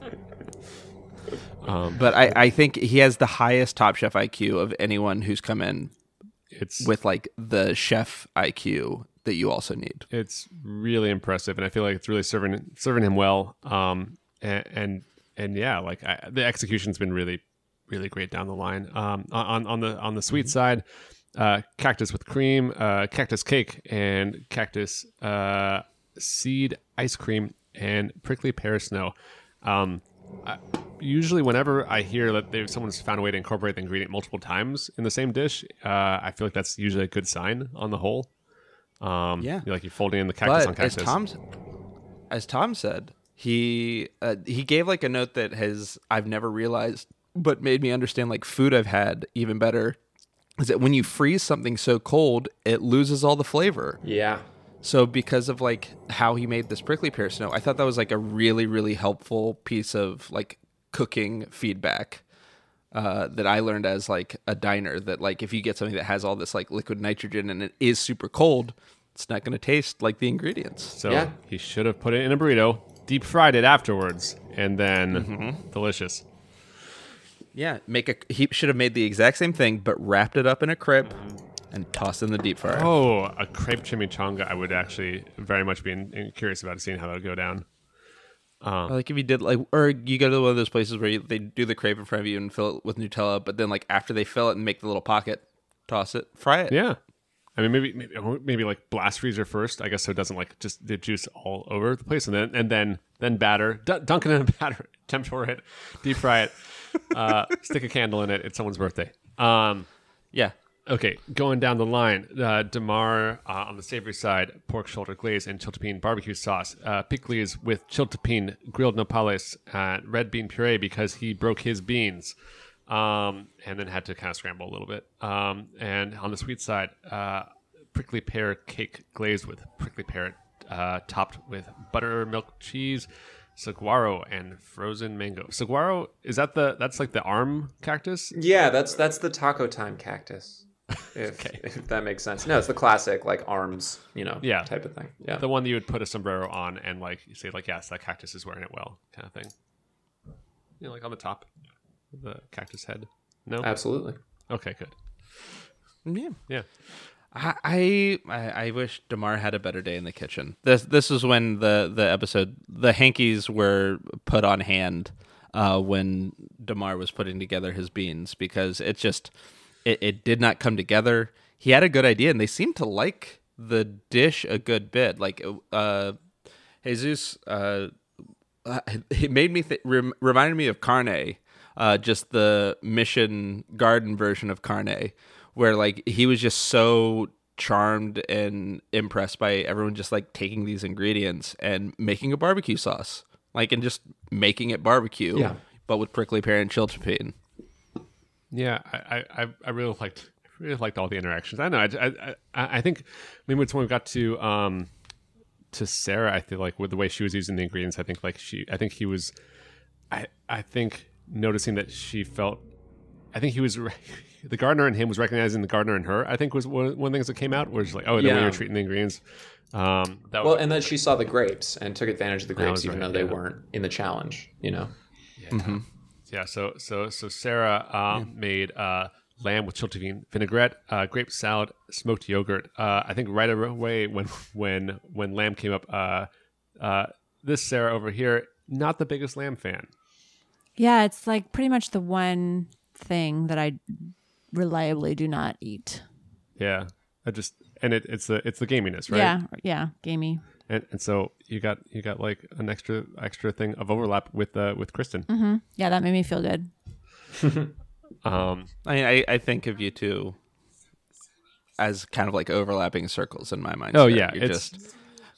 Um, But I, I think he has the highest Top Chef IQ of anyone who's come in it's with like the chef IQ that you also need. it's really impressive, and I feel like it's really serving serving him well. Um, and and, and yeah, like I, the execution's been really really great down the line. Um, on on the on the sweet side, uh, cactus with cream, uh, cactus cake, and cactus uh, seed ice cream, and prickly pear snow. Um, I, usually, whenever I hear that they've, someone's found a way to incorporate the ingredient multiple times in the same dish, uh, I feel like that's usually a good sign on the whole. Um, Yeah. you're like you're folding in the cactus on But as cactus. Tom, as Tom said, he uh, he gave like a note that has I've never realized, but made me understand like food I've had even better. Is that when you freeze something so cold, it loses all the flavor. Yeah. So because of like how he made this prickly pear snow, I thought that was like a really really helpful piece of like cooking feedback uh, that I learned as like a diner. That like if you get something that has all this like liquid nitrogen and it is super cold, it's not going to taste like the ingredients. so Yeah. he should have put it in a burrito, deep fried it afterwards, and then Mm-hmm. delicious. Yeah, make a he should have made the exact same thing but wrapped it up in a crepe and tossed in the deep fryer. Oh, a crepe chimichanga! I would actually very much be in, in- curious about seeing how that would go down. Or like if you did like, or you go to one of those places where you, they do the crepe in front of you and fill it with Nutella, but then like after they fill it and make the little pocket, toss it, fry it. Yeah, I mean maybe maybe, maybe like blast freezer first, I guess, so it doesn't like just the juice all over the place, and then and then then batter, d- dunk it in a (laughs) batter, temperature it, deep fry it, uh, (laughs) stick a candle in it. It's someone's birthday. Um, Yeah. Okay, going down the line, uh, Damarr uh, on the savory side, pork shoulder glaze and chiltepine barbecue sauce. Uh, pickles with chiltepine, grilled nopales, uh, red bean puree because he broke his beans, um, and then had to kind of scramble a little bit. Um, and on the sweet side, uh, prickly pear cake glazed with prickly pear, uh, topped with buttermilk cheese, saguaro, and frozen mango. Saguaro is that the that's like the arm cactus? Yeah, that's that's the taco time cactus. (laughs) If, if that makes sense. No, it's the classic like arms, you know, Yeah. type of thing. Yeah. the one that you would put a sombrero on and like you say like yes that cactus is wearing it well kind of thing you know like on the top the cactus head no Absolutely. okay good Yeah. yeah I, I I I wish Damarr had a better day in the kitchen. This this is when the the episode the hankies were put on hand uh, when Damarr was putting together his beans because it just it, it did not come together. He had a good idea and they seemed to like the dish a good bit. Like uh, Jesus, uh, uh, it made me th- rem- reminded me of Carne, uh, just the Mission Garden version of Carne, where like he was just so charmed and impressed by everyone just like taking these ingredients and making a barbecue sauce, like and just making it barbecue, Yeah. but with prickly pear and chiltepine. yeah i i I- i really liked really liked all the interactions i know i i, I I think maybe it's when we got to um to sarah i feel like with the way she was using the ingredients i think like she i think he was i i think noticing that she felt I think he was (laughs) the gardener and him was recognizing the gardener and her. I think was one, one of the things that came out. Was like, oh, the way you're treating the ingredients. Um, that Well, was, and then she saw the grapes and took advantage of the grapes, even right, though they yeah. weren't in the challenge. You know. yeah. So so so Sarah um, made uh, lamb with chiltepine vinaigrette, uh, grape salad, smoked yogurt. Uh, I think right away when when when lamb came up, uh, uh, this Sarah over here, not the biggest lamb fan. Yeah, it's like pretty much the one thing that I reliably do not eat. Yeah, I just and it, it's the it's the gaminess, right? Yeah, yeah, gamey. and, and so you got you got like an extra extra thing of overlap with uh, with Kristen. Mm-hmm. Yeah, that made me feel good. (laughs) Um, I mean, I, I think of you two as kind of like overlapping circles in my mind. Oh, yeah, you're it's- just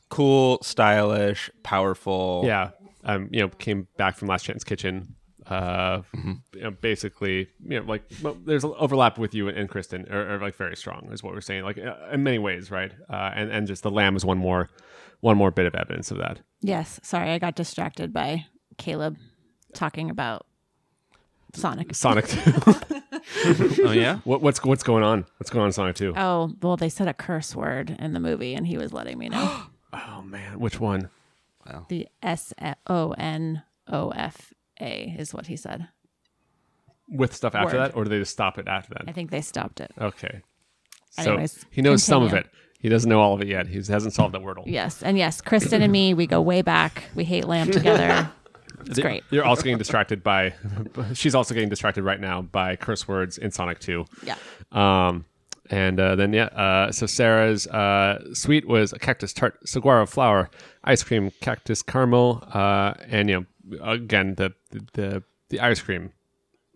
cool, stylish, powerful. yeah, um, you know, came back from Last Chance Kitchen. Uh, Mm-hmm. you know, basically, you know, like well, there's overlap with you and, and Kristen, are, are like very strong, is what we're saying. Like uh, in many ways, right? Uh, and and just the lamb is one more one more bit of evidence of that. Yes, sorry, I got distracted by Caleb talking about Sonic. Sonic, (laughs) Oh yeah. what, what's what's going on? What's going on in Sonic Two? Oh, well, they said a curse word in the movie, and he was letting me know (gasps) Oh man, which one? the S O N O F A is what he said. With stuff after Word. that, or do they just stop it after that? I think they stopped it. Okay. So Anyways, he knows some of continue. it. He doesn't know all of it yet. He hasn't solved that wordle. Yes, and yes, Kristen and me, we go way back. We hate lamb together. (laughs) It's great. You're also getting distracted by. (laughs) She's also getting distracted right now by curse words in Sonic Two. Yeah. Um, and uh, then yeah, uh, so Sarah's uh, sweet was a cactus tart, saguaro flower, ice cream, cactus caramel, uh, and you know again the the the ice cream,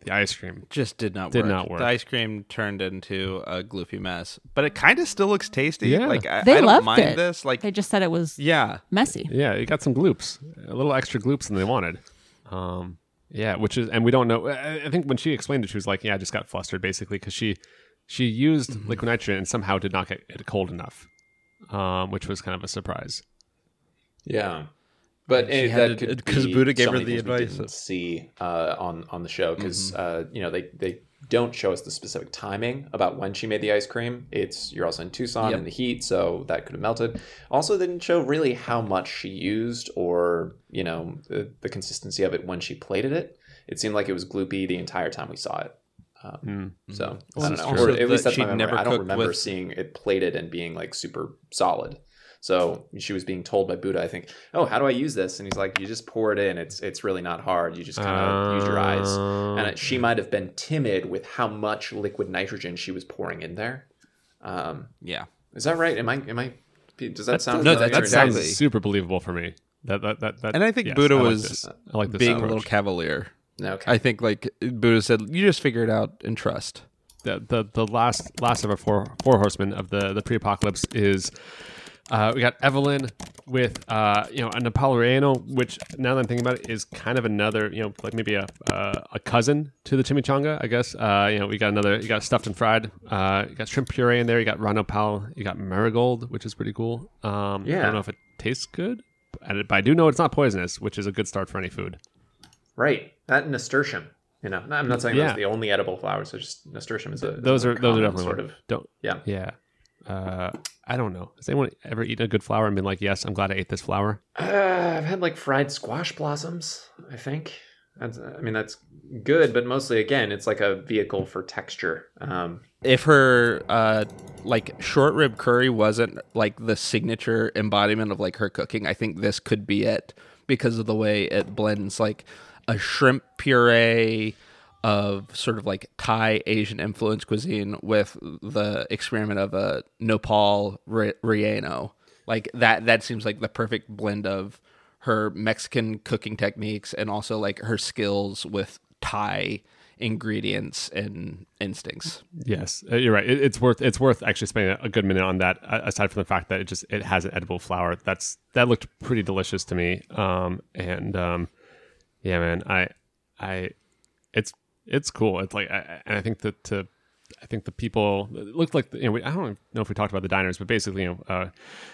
the ice cream. Just did not Did work. not work. The ice cream turned into a gloopy mess, but it kind of still looks tasty. Yeah. Like I, They I don't loved mind it. this. Like They just said it was yeah, messy. Yeah, you got some gloops, a little extra gloops than they wanted. Um, yeah, which is, and we don't know. I I think when she explained it, she was like, "Yeah, I just got flustered basically because she she used Mm-hmm. liquid nitrogen and somehow did not get it cold enough, um, which was kind of a surprise." Yeah. But it, had that to- could 'cause Buddha gave her the advice didn't see uh, on on the show because uh, you know they they don't show us the specific timing about when she made the ice cream. It's you're also in Tucson in the heat, so that could have melted. Also, they didn't show really how much she used or you know the, the consistency of it when she plated it. It seemed like it was gloopy the entire time we saw it. Um, So I don't know, or at least that's my memory. never I don't remember with- seeing it plated and being like super solid. So she was being told by Buddha, I think, "Oh, how do I use this?" And he's like, "You just pour it in. It's it's really not hard. You just kind of use your eyes." And it, she might have been timid with how much liquid nitrogen she was pouring in there. Um, yeah. is that right? Am I am I? Does that sound no, that That sounds- sounds Exactly. super believable for me. That that that, that And I think yes, Buddha I like was this. Like this being a little cavalier. Okay. I think like Buddha said, you just figure it out and trust. the, the the last last of our four four horsemen of the the pre-apocalypse is uh, we got Evelyn with uh, you know a Napoleano, which now that I'm thinking about it is kind of another you know like maybe a uh, a cousin to the chimichanga, I guess. Uh, you know we got another you got stuffed and fried, uh, you got shrimp puree in there, you got rano pal, you got marigold, which is pretty cool. Um, I don't know if it tastes good, but I, do know it's not poisonous, which is a good start for any food. right. That nasturtium. You know, I'm not saying Yeah. that's the only edible flowers. So just nasturtium is a Those are those are definitely sort of don't yeah. yeah. Uh, I don't know. Has anyone ever eaten a good flower and been like, "Yes, I'm glad I ate this flower"? Uh, I've had like fried squash blossoms. I think. That's, I mean, that's good, but mostly again, it's like a vehicle for texture. Um, If her uh like short rib curry wasn't like the signature embodiment of like her cooking, I think this could be it because of the way it blends like a shrimp puree of sort of like Thai Asian influence cuisine with the experiment of a nopal relleno. Like that that seems like the perfect blend of her Mexican cooking techniques and also like her skills with Thai ingredients and instincts. Yes, uh, you're right. It, it's worth it's worth actually spending a good minute on that. uh, Aside from the fact that it just it has an edible flower. That's that looked pretty delicious to me. Um, and um, yeah, man, I I it's it's cool. It's like I, and I think that to I think the people it looked like you know we, I don't know if we talked about the diners, but basically, you know, uh,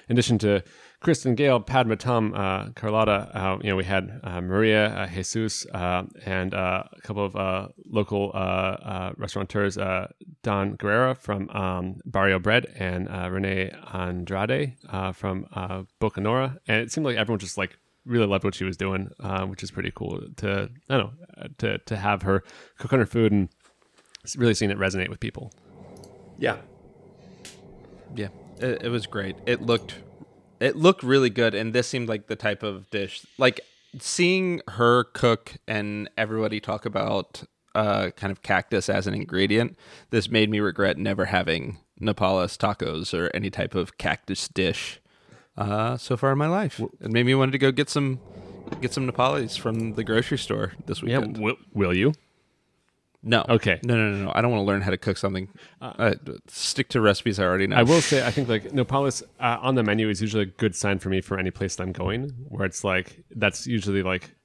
in addition to Kristen, Gail, Padma, Tom, uh, Carlotta, uh, you know, we had uh, Maria, uh, Jesus, uh, and uh, a couple of uh, local uh, uh, restaurateurs, uh, Don Guerra from um, Barrio Bread and uh, Renee Andrade uh, from uh, Bocanora, and it seemed like everyone just like really loved what she was doing, uh, which is pretty cool to I don't know uh, to to have her cook on her food and really seeing it resonate with people. Yeah. Yeah, it, it was great. It looked it looked really good, and this seemed like the type of dish like seeing her cook and everybody talk about uh, kind of cactus as an ingredient. This made me regret never having nopales tacos or any type of cactus dish uh, so far in my life. It made me want to go get some get some nopales from the grocery store this Yeah, weekend. will, will you? no, Okay. no, no, no, no. I don't want to learn how to cook something. Uh, stick to recipes I already know. I will say, I think like nopales uh, on the menu is usually a good sign for me for any place that I'm going, where it's like that's usually like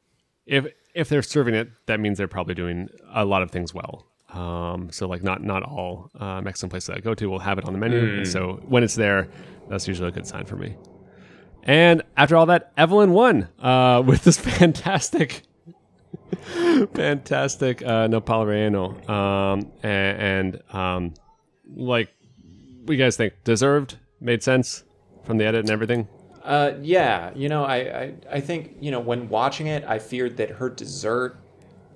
if if they're serving it, that means they're probably doing a lot of things well. Um, so like not not all uh, Mexican places that I go to will have it on the menu, and so when it's there, that's usually a good sign for me. And after all that, Evelyn won uh, (laughs) with this fantastic fantastic uh, relleno. Um, and, and um, like, what you guys think? Deserved? Made sense from the edit and everything? Uh, yeah, you know, I, I, I think, you know, when watching it, I feared that her dessert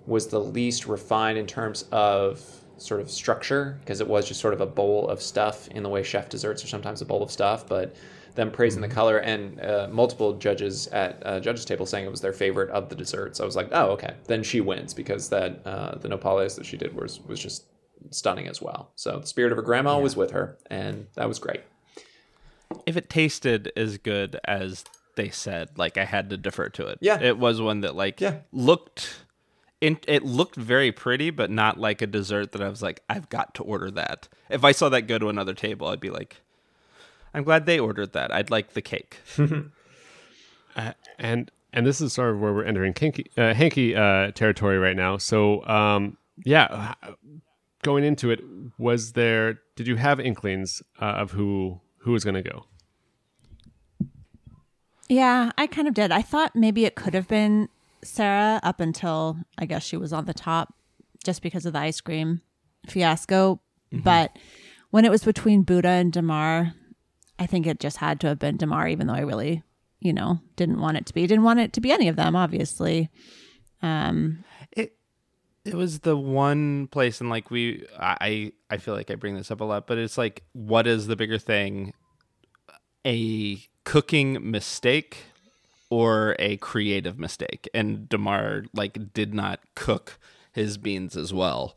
was the least refined in terms of sort of structure, because it was just sort of a bowl of stuff in the way chef desserts are sometimes a bowl of stuff, but them praising the color and uh, multiple judges at uh, judges table saying it was their favorite of the desserts. I was like, oh, okay, then she wins because that uh, the nopales that she did was was just stunning as well. So the spirit of her grandma was with her, and that was great. if it tasted as good as they said, like I had to defer to it. Yeah. it was one that like Yeah. looked. In, it looked very pretty, but not like a dessert that I was like, I've got to order that. If I saw that go to another table, I'd be like, I'm glad they ordered that. I'd like the cake. (laughs) and and this is sort of where we're entering kinky, uh, hanky uh, territory right now. So um, yeah, going into it, was there? Did you have inklings uh, of who who was going to go? Yeah, I kind of did. I thought maybe it could have been Sarah up until I guess she was on the top just because of the ice cream fiasco. But when it was between Buddha and Damarr, I think it just had to have been Damarr, even though I really, you know, didn't want it to be. Didn't want it to be any of them, obviously. Um, It it was the one place, and like we, I I feel like I bring this up a lot, but it's like, what is the bigger thing? A cooking mistake or a creative mistake? And Damarr like did not cook his beans as well.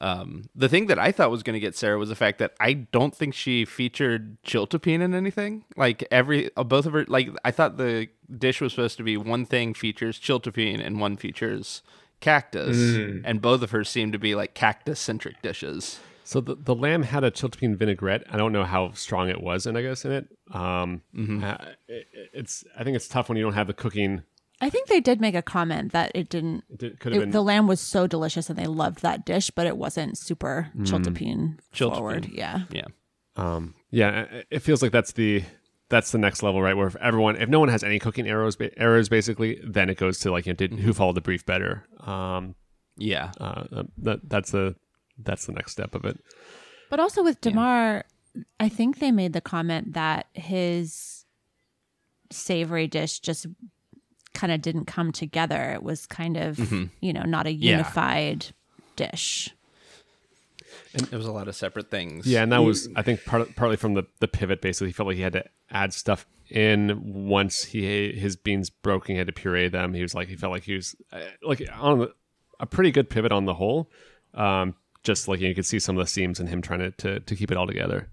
Um, the thing that I thought was going to get Sarah was the fact that I don't think she featured chiltepine in anything. Like every uh, both of her, like I thought the dish was supposed to be one thing features chiltepine and one features cactus, and both of hers seem to be like cactus centric dishes. So the, the lamb had a chiltepine vinaigrette. I don't know how strong it was, and I guess in it. Um, uh, it, it's I think it's tough when you don't have the cooking. I think they did make a comment that it didn't. It did- could have It, been the lamb was so delicious and they loved that dish, but it wasn't super chiltepine Chiltepine. forward. Yeah. Yeah. Um, yeah, it- it feels like that's the that's the next level, right? Where if everyone, if no one has any cooking errors, ba- errors basically, then it goes to like, you know, did who followed the brief better? Um, Yeah. uh, uh, that that's the that's the next step of it. But also with Damarr, I think they made the comment that his savory dish just kind of didn't come together. It was kind of, you know, not a unified dish. It was a lot of separate things. Yeah, and that was I think part, partly from the the pivot. Basically, he felt like he had to add stuff in once he his beans broke and he had to puree them. He was like he felt like he was uh, like on the, a pretty good pivot on the whole. Um, just like you could see some of the seams in him trying to to, to keep it all together.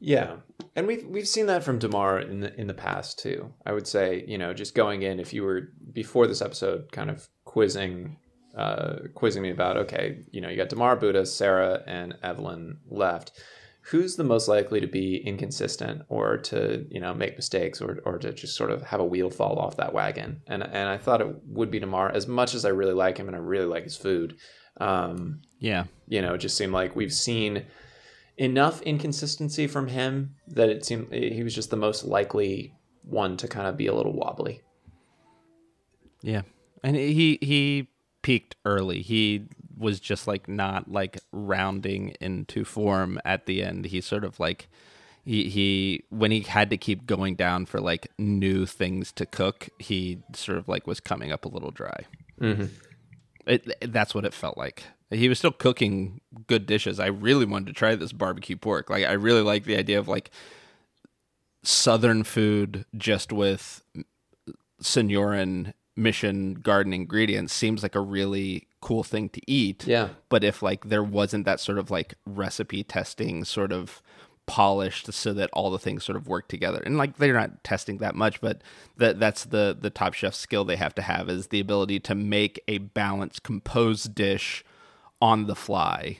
Yeah, and we've we've seen that from Damarr in the in the past too. I would say, you know, just going in, if you were before this episode, kind of quizzing, uh, quizzing me about, okay, you know, you got Damarr, Buddha, Sarah, and Evelyn left. Who's the most likely to be inconsistent or to you know make mistakes or or to just sort of have a wheel fall off that wagon? And and I thought it would be Damarr as much as I really like him and I really like his food. Um, Yeah. you know, it just seemed like we've seen enough inconsistency from him that it seemed he was just the most likely one to kind of be a little wobbly. Yeah. And he he peaked early. He was just like not like rounding into form at the end. He sort of like he he when he had to keep going down for like new things to cook, he sort of like was coming up a little dry. Mm-hmm. It, that's what it felt like. He was still cooking good dishes. I really wanted to try this barbecue pork. Like I really like the idea of like southern food just with Sonoran mission garden ingredients seems like a really cool thing to eat. Yeah. But if like there wasn't that sort of like recipe testing sort of polished so that all the things sort of work together. And like they're not testing that much, but that that's the the top chef skill they have to have is the ability to make a balanced composed dish on the fly.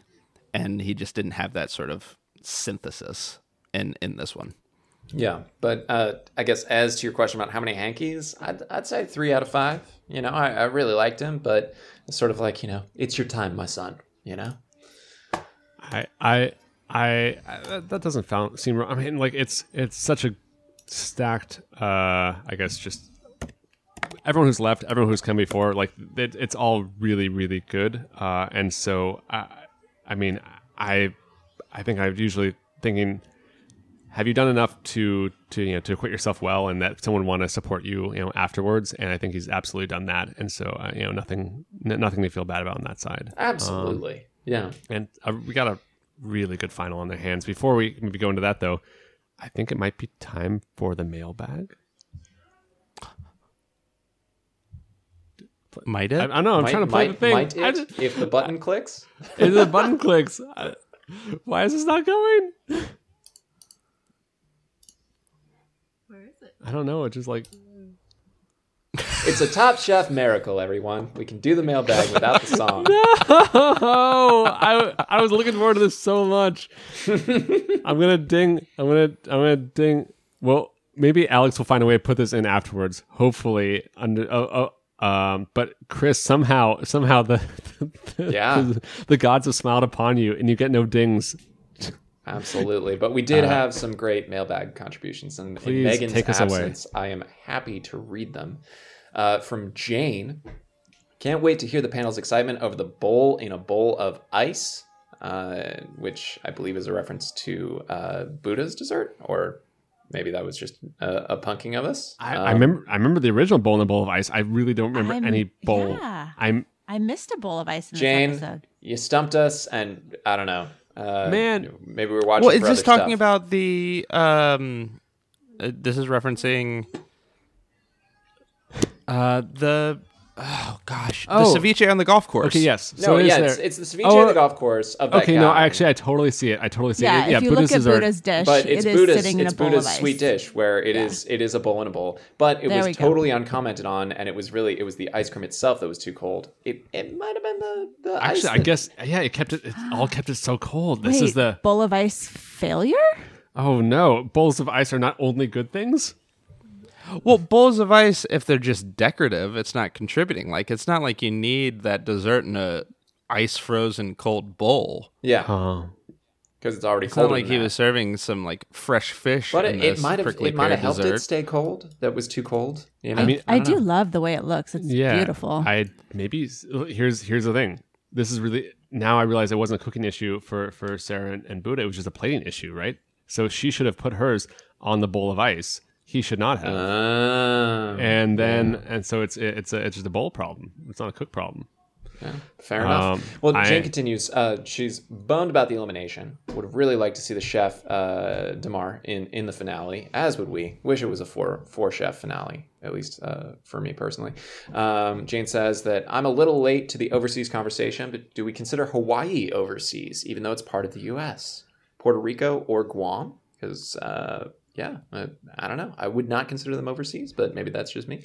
And he just didn't have that sort of synthesis in in this one. Yeah, but uh, I guess as to your question about how many hankies, I'd, I'd say three out of five. You know, I, I really liked him, but it's sort of like you know, it's your time, my son. You know, I, I, I, I that- that doesn't sound seem wrong. I mean, like it's it's such a stacked. uh I guess just everyone who's left, everyone who's come before, like it, it's all really really good. Uh And so, I, I mean, I, I think I'm usually thinking. Have you done enough to to you know to acquit yourself well, and that someone want to support you you know afterwards? And I think he's absolutely done that, and so uh, you know nothing n- nothing to feel bad about on that side absolutely. yeah, and uh, we got a really good final on their hands. Before we maybe go into that, though, I think it might be time for the mailbag. Might I, I don't know. I'm might, trying to play might, the thing. might it, just- if the button clicks. (laughs) if the button clicks. I- why is this not going? Where is it? I don't know. It's just like (laughs) It's a Top Chef miracle, everyone. We can do the mailbag without the song. (laughs) oh, I I was looking forward to this so much. I'm gonna ding. I'm gonna I'm gonna ding. Well, maybe Alex will find a way to put this in afterwards. Hopefully, under oh, oh um, but Chris somehow somehow the (laughs) Yeah. the, the gods have smiled upon you and you get no dings. Absolutely. But we did have some great mailbag contributions. And in Uh, Megan's us away. absence, I am happy to read them. Uh, from Jane. Can't wait to hear the panel's excitement over the bowl in a bowl of ice, uh, which I believe is a reference to uh, Buddha's dessert, or maybe that was just a, a punking of us. I, Um, I remember I remember the original bowl in a bowl of ice. I really don't remember I'm- any bowl. yeah. I'm I missed a bowl of ice in Jane, this episode. you stumped us, and I don't know. Uh, Man. maybe we're watching. Well, is for this talking stuff. about the um uh, this is referencing uh the oh gosh, Oh. the ceviche on the golf course. okay. Yes. No, it is yeah, there. it's, it's the ceviche Oh, on the golf course of that Okay, no, guy. actually, I totally see it. I totally see Yeah, it. Yeah, if you Buddha's look at dessert. Buddha's dish, but it's it is Buddha's sitting in it's a bowl Buddha's of ice. sweet dish where it is it is a bowl in a bowl. But it There we was go. totally uncommented on, and it was really it was the ice cream itself that was too cold. It it might have been the the ice. Actually, I that- guess yeah, it kept it. It all kept it so cold. This Wait, is the bowl of ice failure? oh no, bowls of ice are not only good things. Well, bowls of ice, if they're just decorative, it's not contributing. Like it's not like you need that dessert in a ice frozen cold bowl. yeah, Oh, because it's already It's cold. not like he was serving some like fresh fish. But in it, it might have it might have helped dessert. it stay cold. That was too cold. You know? I mean, I, don't do know. love the way it looks. It's yeah, beautiful. I maybe here's here's the thing. This is really now I realize it wasn't a cooking issue for for Sarah and, and Buddha. It was just a plating issue, right? So she should have put hers on the bowl of ice. He should not have. Ah, and then and so it's it's a it's just a bowl problem. It's not a cook problem. Yeah, fair enough. Um, well, I- Jane continues. Uh, she's bummed about the elimination. Would have really liked to see the chef uh, Damarr in in the finale, as would we. Wish it was a four four chef finale, at least uh, for me personally. Um, Jane says that I'm a little late to the overseas conversation, but do we consider Hawaii overseas, even though it's part of the U.S., Puerto Rico, or Guam? Because uh, yeah, I, I don't know. I would not consider them overseas, but maybe that's just me.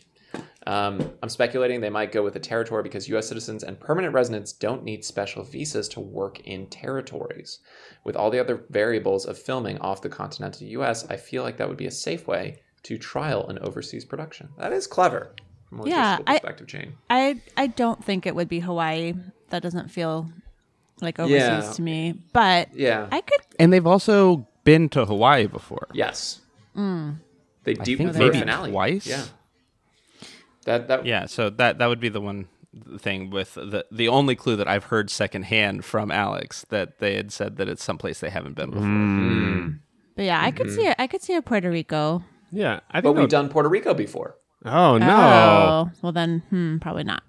Um, I'm speculating they might go with a territory because U.S. citizens and permanent residents don't need special visas to work in territories. With all the other variables of filming off the continental U.S., I feel like that would be a safe way to trial an overseas production. That is clever from a Yeah, I- perspective, Jane. I I don't think it would be Hawaii. That doesn't feel like overseas Yeah. to me. But Yeah. I could. And they've also been to Hawaii before. yes. Mm. They deep think maybe finale. twice? Yeah. That that Yeah, so that that would be the one thing with the the only clue that I've heard secondhand from Alex that they had said that it's someplace they haven't been before. But yeah, I could see it. I could see a Puerto Rico. Yeah, I But we've done Puerto Rico before. Oh no! Oh, well then, hmm, probably not.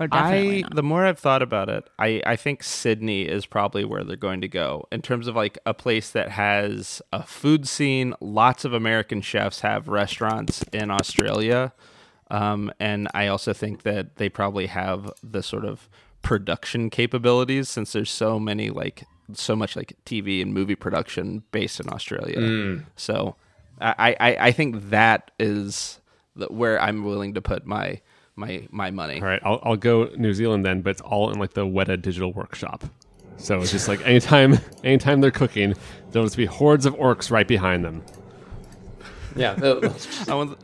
Or definitely I not. the more I've thought about it, I I think Sydney is probably where they're going to go in terms of like a place that has a food scene. Lots of American chefs have restaurants in Australia, um, and I also think that they probably have the sort of production capabilities since there's so many like so much like TV and movie production based in Australia. So I, I I think that is the, where I'm willing to put my my my money. All right, I'll I'll go New Zealand then, but it's all in like the Weta Digital Workshop. So it's just like anytime (laughs) anytime they're cooking, there'll just be hordes of orcs right behind them. Yeah. (laughs) I want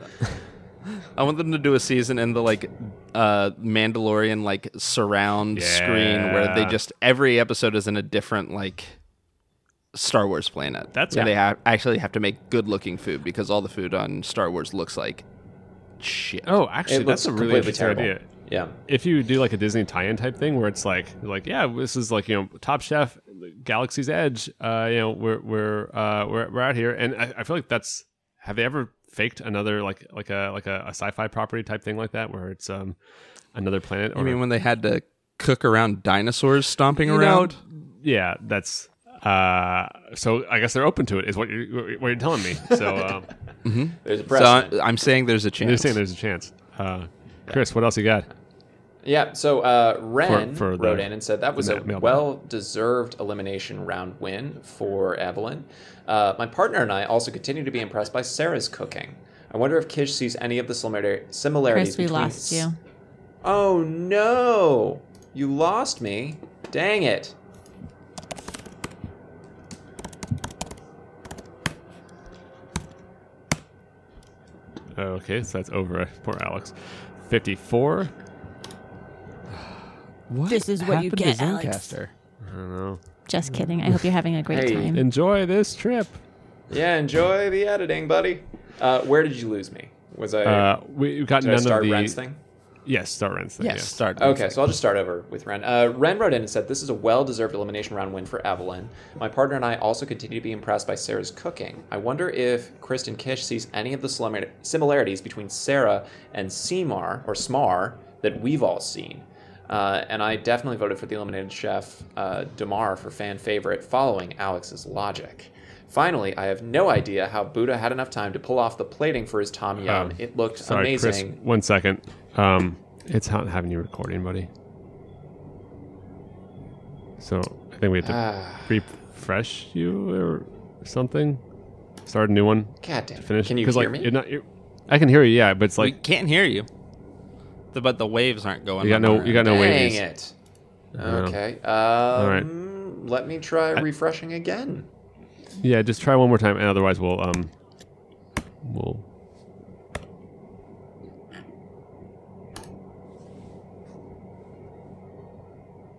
I want them to do a season in the like uh Mandalorian like surround screen where they just every episode is in a different like Star Wars planet. That's- and Yeah. they ha- actually have to make good looking food because all the food on Star Wars looks like shit. Oh, actually, it that's a really completely interesting terrible. idea. Yeah. If you do like a Disney tie-in type thing where it's like, like, yeah, this is like you know, Top Chef, Galaxy's Edge. Uh, you know, we're we're uh, we're we're out here, and I, I feel like that's. Have they ever faked another like like a like a, a sci-fi property type thing like that where it's um another planet? I mean when they had to cook around dinosaurs stomping You know, around. yeah, that's uh. So I guess they're open to it. Is what you're what you're telling me. So (laughs) um, There's a so precedent. I- I'm saying there's a chance. you're saying there's a chance. Uh, Chris, what else you got? Yeah, so uh, Ren For- for wrote in and said that was a mailbag. well-deserved elimination round win for Evelyn. Uh, my partner and I also continue to be impressed by Sarah's cooking. I wonder if Kish sees any of the similarities Chris, we between. lost you. Oh no! You lost me. Dang it. Okay, so that's over. Poor Alex. Fifty-four. What This is what you happened to get, Alex. Zencastr? I don't know. Just kidding. I hope you're having a great Hey. time. Enjoy this trip. Yeah, enjoy the editing, buddy. Uh, where did you lose me? Was I? Uh, we- we've got did I none start of the Ren's thing? Yes, start Ren's thing. Yes, yes. start. Okay, so I'll just start over with Ren. Uh, Ren wrote in and said, This is a well deserved elimination round win for Evelyn. My partner and I also continue to be impressed by Sarah's cooking. I wonder if Kristen Kish sees any of the similarities between Sarah and Seemar, or Smar, that we've all seen. Uh, and I definitely voted for the eliminated chef, uh, Damarr, for fan favorite, following Alex's logic. Finally, I have no idea how Buddha had enough time to pull off the plating for his Tom Yum. Um, it looked Sorry, amazing. Chris. One second. Um, it's not having you recording, buddy. So I think we have to Ah. refresh you or something. Start a new one. God damn. Finish. Can you 'Cause, hear like, me? You're not, you're, I can hear you. Yeah, but it's like we can't hear you. The- but the waves aren't going. you got no. our You got no Dang waves. it. Okay. Um, right. Let me try refreshing again. Yeah, just try one more time, and otherwise we'll um, we'll.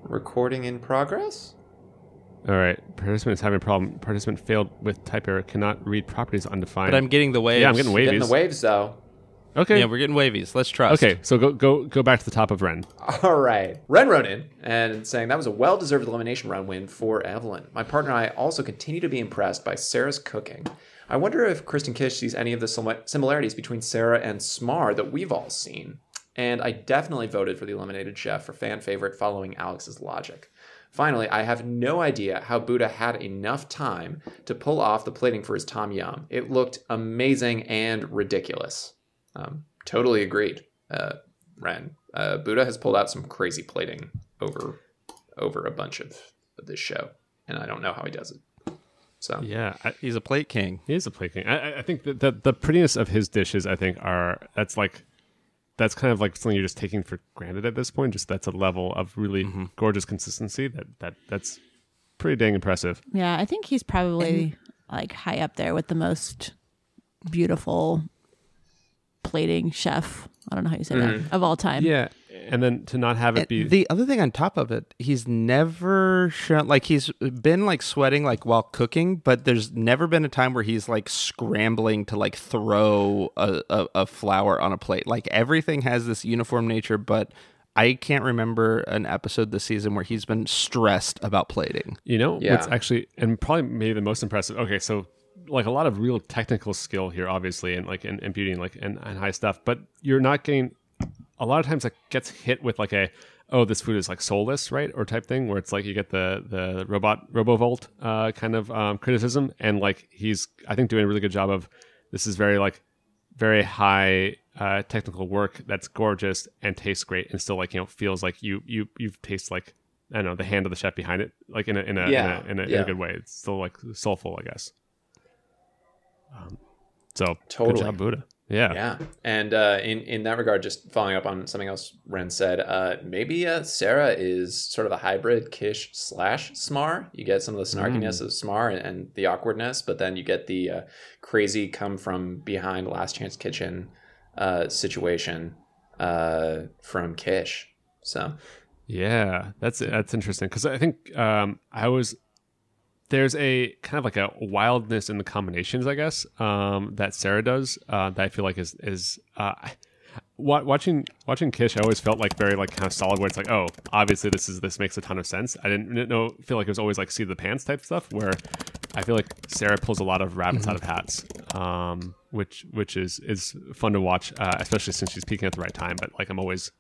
Recording in progress? All right. Participant is having a problem. Participant failed with type error. Cannot read properties undefined. But I'm getting the waves. yeah, I'm getting waves. Getting the waves though. Okay. Yeah, we're getting wavies. Let's trust. okay. So go go go back to the top of Ren. All right. Ren wrote in and saying that was a well deserved elimination round win for Evelyn. My partner and I also continue to be impressed by Sarah's cooking. I wonder if Kristen Kish sees any of the similarities between Sarah and Smar that we've all seen. And I definitely voted for the eliminated chef for fan favorite following Alex's logic. Finally, I have no idea how Buddha had enough time to pull off the plating for his Tom Yum. It looked amazing and ridiculous. Um, totally agreed, uh, Ren. Uh, Buddha has pulled out some crazy plating over over a bunch of, of this show, and I don't know how he does it. So Yeah, I, He's a plate king. he is a plate king. I, I- I think that the, the prettiness of his dishes, I think, are that's like that's kind of like something you're just taking for granted at this point. Just that's a level of really gorgeous consistency that that that's pretty dang impressive. Yeah, I think he's probably like high up there with the most beautiful plating chef. I don't know how you say that mm-hmm. of all time. Yeah, and then to not have it And be the other thing on top of it, he's never shown like he's been like sweating like while cooking, but there's never been a time where he's like scrambling to like throw a, a, a flower on a plate. Like everything has this uniform nature, but I can't remember an episode this season where he's been stressed about plating. You know, Yeah. what's actually and probably maybe the most impressive. Okay, so like a lot of real technical skill here, obviously, and like in, in beauty like and, and high stuff, but you're not getting a lot of times it gets hit with like a oh this food is like soulless right or type thing where it's like you get the the robot robovolt uh, kind of um, criticism and like he's I think doing a really good job of this is very like very high uh, technical work that's gorgeous and tastes great and still like you know feels like you you you taste like I don't know the hand of the chef behind it like in a in a Yeah, in, a, in, a, in yeah. a good way. It's still like soulful, I guess. Um, so Totally. good job, Buddha. Yeah. Yeah, and uh, in in that regard, just following up on something else Ren said, uh, maybe uh, Sarah is sort of a hybrid Kish slash Smar. You get some of the snarkiness of Smar and, and the awkwardness, but then you get the uh, crazy come from behind Last Chance Kitchen uh, situation uh, from Kish. So Yeah, that's that's interesting because I think um, I was there's a kind of like a wildness in the combinations, I guess, um, that Sarah does uh, that I feel like is is uh, watching watching Kish. I always felt like very like kind of solid, where it's like, oh, obviously this is this makes a ton of sense. I didn't, didn't know feel like it was always like see the pants type stuff, where I feel like Sarah pulls a lot of rabbits out of hats, um, which which is is fun to watch, uh, especially since she's peaking at the right time. But like I'm always,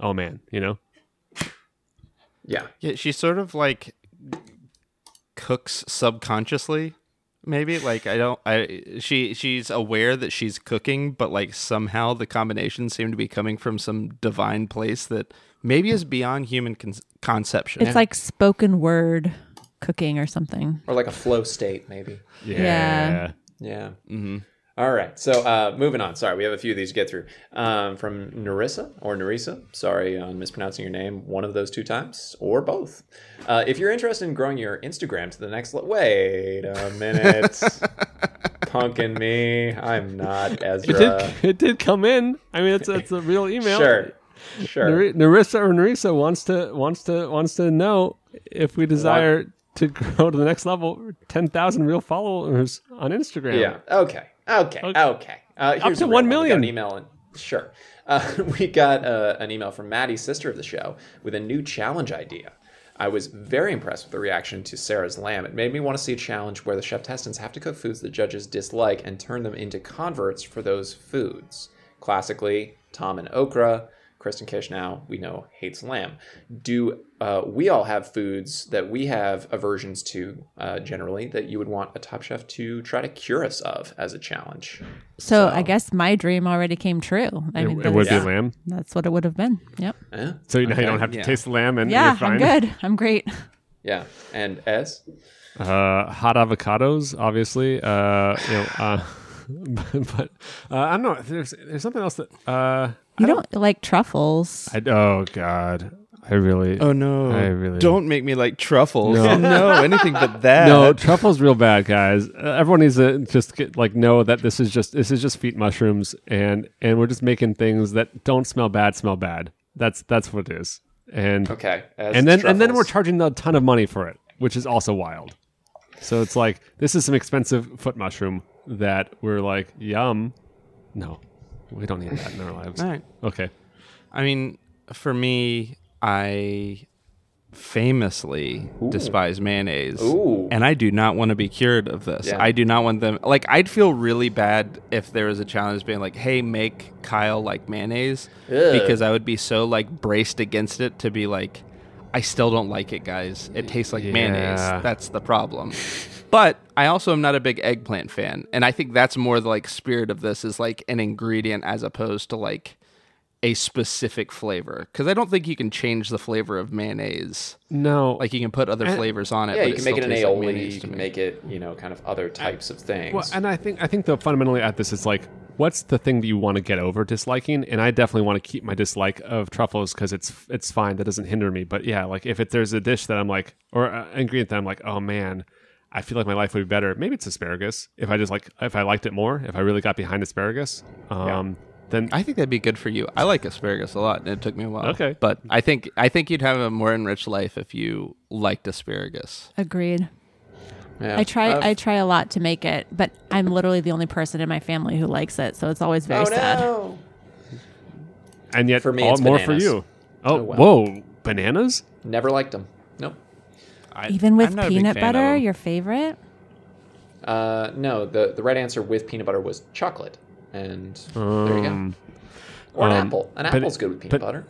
oh man, you know. yeah, Yeah, she sort of like cooks subconsciously. Maybe like I don't I she she's aware that she's cooking, but like somehow the combinations seem to be coming from some divine place that maybe is beyond human con- conception. It's like spoken word cooking or something. or like a flow state, maybe. Yeah. Yeah. Mm-hmm. Right. So uh, moving on. Sorry, we have a few of these to get through. Um, from Narissa or Narissa. Sorry on mispronouncing your name one of those two times or both. Uh, if you're interested in growing your Instagram to the next level, wait a minute. (laughs) Punking me. I'm not It did, Ezra. it did come in. I mean, it's it's a real (laughs) email. Sure. Sure. Nar- Narissa or Narissa wants to wants to wants to know if we desire to (laughs) grow to the next level, ten thousand real followers on Instagram. Yeah. Okay. Okay. Okay. Uh, here's to a real 1 one. Million. An email. And, sure. Uh, (laughs) we got uh, an email from Maddie, sister of the show, with a new challenge idea. I was very impressed with the reaction to Sarah's lamb. It made me want to see a challenge where the cheftestants have to cook foods the judges dislike and turn them into converts for those foods. Classically, Tom and okra. Kristen Kish now we know hates lamb. Do uh, we all have foods that we have aversions to uh, generally that you would want a Top Chef to try to cure us of as a challenge? So, I guess my dream already came true. I It, mean, it would be that's, lamb. that's what it would have been. Yep. Eh? So now you don't have to Yeah. taste the lamb, and Yeah, you're fine. I'm good. I'm great. Yeah, and S. Uh, hot avocados, obviously. Uh, you know, uh, (laughs) but uh, I don't know. There's there's something else that uh, You don't like truffles. I oh god, I really Oh no! I really- don't make me like truffles. No. (laughs) No, anything but (laughs) that. No, truffle's real bad, guys. Uh, everyone needs to just get, like know that this is just this is just feet mushrooms, and and we're just making things that don't smell bad smell bad. That's that's what it is. And okay, as and then and then we're charging a ton of money for it, which is also wild. So it's like this is some expensive foot mushroom that we're like, yum. No, we don't need that in our lives. All right. Okay. I mean, for me, I famously despise mayonnaise. Ooh. And I do not want to be cured of this. Yeah. I do not want them like I'd feel really bad if there was a challenge being like, "Hey, make Kyle like mayonnaise." Ugh. Because I would be so like braced against it to be like I still don't like it, guys. It tastes like Yeah. mayonnaise. That's the problem. (laughs) But I also am not a big eggplant fan, and I think that's more the like spirit of this is like an ingredient as opposed to like a specific flavor. Because I don't think you can change the flavor of mayonnaise. No, Like you can put other flavors on it. yeah, but you it can make it an tastes like aioli. you to can make it, you know, kind of other types of things. Well, and I think I think though fundamentally at this is like, what's the thing that you want to get over disliking? And I definitely want to keep my dislike of truffles because it's it's fine. That doesn't hinder me. But yeah, like if it, there's a dish that I'm like, or an ingredient that I'm like, oh man, I feel like my life would be better. Maybe it's asparagus. If I just like, if I liked it more, if I really got behind asparagus, um, then I think that'd be good for you. I like asparagus a lot, and it took me a while. Okay. but I think I think you'd have a more enriched life if you liked asparagus. Agreed. Yeah. I try. Uh, I try a lot to make it, but I'm literally the only person in my family who likes it, so it's always very oh sad. no. and yet For me, all it's more bananas. for you. Oh, Oh, well. whoa, bananas? Never liked them. Nope. I, Even with I'm not a big peanut butter, your favorite? Uh, no, the the right answer with peanut butter was chocolate, and there you go. Um, Or an um, apple. An but- apple's good with peanut but- butter.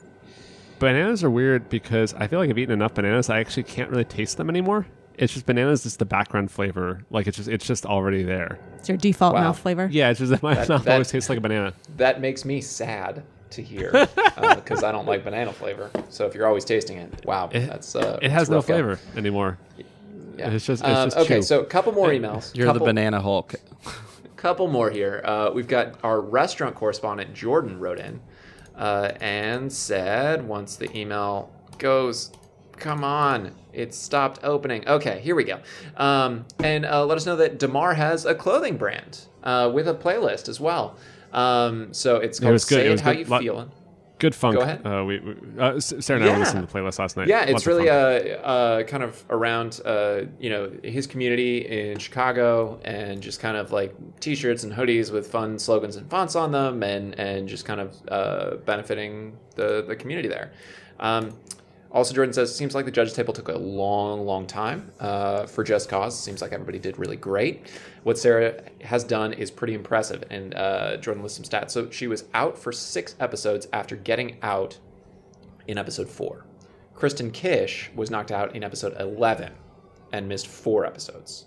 Bananas are weird because I feel like I've eaten enough bananas I actually can't really taste them anymore. It's just bananas is the background flavor. Like it's just it's just already there. It's your default Wow. mouth flavor. Yeah, it's just my That- mouth that- always tastes like a banana. That makes me sad to hear (laughs) because I don't like banana flavor. So if you're always tasting it, wow, It- that's uh, It has no flavor anymore. Yeah. It's just- it's Um, just okay. chew. So a couple more emails. You're couple, the banana Hulk. (laughs) Couple more here. Uh, we've got our restaurant correspondent Jordan wrote in uh, and said once the email goes, come on, it stopped opening. Okay, here we go. Um, and uh, let us know that Damarr has a clothing brand uh, with a playlist as well. Um, so it's called was good. Say It It, was How good. You Lot- Feelin'. Good funk. Go ahead. Uh, we, we uh, Sarah and I Yeah. listened to the playlist last night. Yeah, Lots it's really uh, uh, kind of around uh, you know his community in Chicago, and just kind of like T-shirts and hoodies with fun slogans and fonts on them, and and just kind of uh, benefiting the the community there. Um, also, Jordan says, seems like the judges table took a long, long time uh, for Just Cause. Seems like everybody did really great. What Sarah has done is pretty impressive. And uh, Jordan lists some stats. So she was out for six episodes after getting out in episode four. Kristen Kish was knocked out in episode 11 and missed four episodes.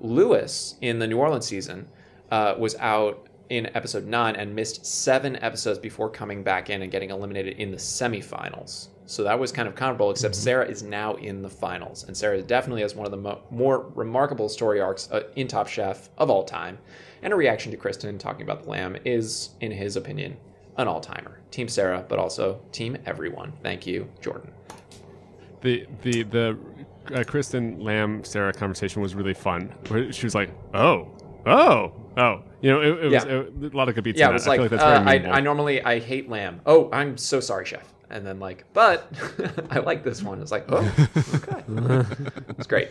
Louis in the New Orleans season uh, was out in episode nine and missed seven episodes before coming back in and getting eliminated in the semifinals. So that was kind of comparable, except Sarah is now in the finals. And Sarah definitely has one of the mo- more remarkable story arcs uh, in Top Chef of all time. And a reaction to Kristen talking about the lamb is, in his opinion, an all timer. Team Sarah, but also Team everyone. Thank you, Jordan. the the the uh, Kristen Lamb Sarah conversation was really fun. Where she was like, "Oh, oh, oh," you know, it, it was Yeah. it, a lot of good beats. Yeah, it that. was I like, feel like that's uh, very I. I normally I hate lamb. Oh, I'm so sorry, chef. And then like, but (laughs) I like this one. It's like, oh, okay, (laughs) it's great.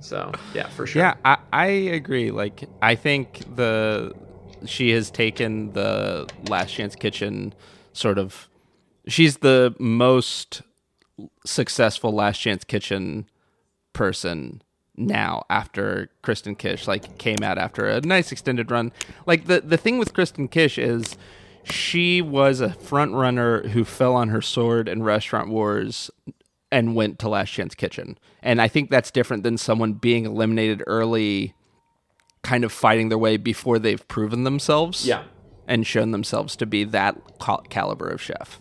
So yeah, for sure. Yeah, I, I agree. Like, I think the she has taken the Last Chance Kitchen sort of. She's the most successful Last Chance Kitchen person now after Kristen Kish like came out after a nice extended run. Like the the thing with Kristen Kish is she was a front runner who fell on her sword in Restaurant Wars and went to Last Chance Kitchen. And I think that's different than someone being eliminated early kind of fighting their way before they've proven themselves Yeah. and shown themselves to be that cal- caliber of chef.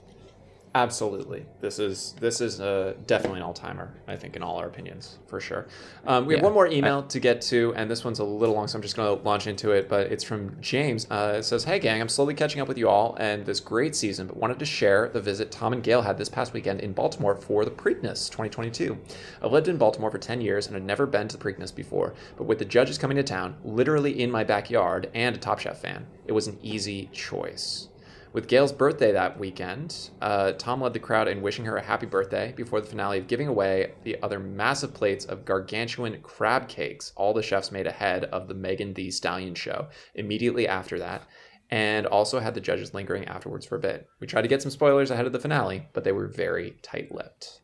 Absolutely, this is this is uh, definitely an all timer. I think in all our opinions, for sure. Um, we have one more email to get to, and this one's a little long, so I'm just going to launch into it. But it's from James. Uh, it says, "Hey gang, I'm slowly catching up with you all and this great season, but wanted to share the visit Tom and Gail had this past weekend in Baltimore for the Preakness 2022. I've lived in Baltimore for 10 years and had never been to the Preakness before, but with the judges coming to town, literally in my backyard, and a Top Chef fan, it was an easy choice." With Gail's birthday that weekend, uh, Tom led the crowd in wishing her a happy birthday before the finale of giving away the other massive plates of gargantuan crab cakes all the chefs made ahead of the Megan Thee Stallion show immediately after that, and also had the judges lingering afterwards for a bit. We tried to get some spoilers ahead of the finale, but they were very tight lipped.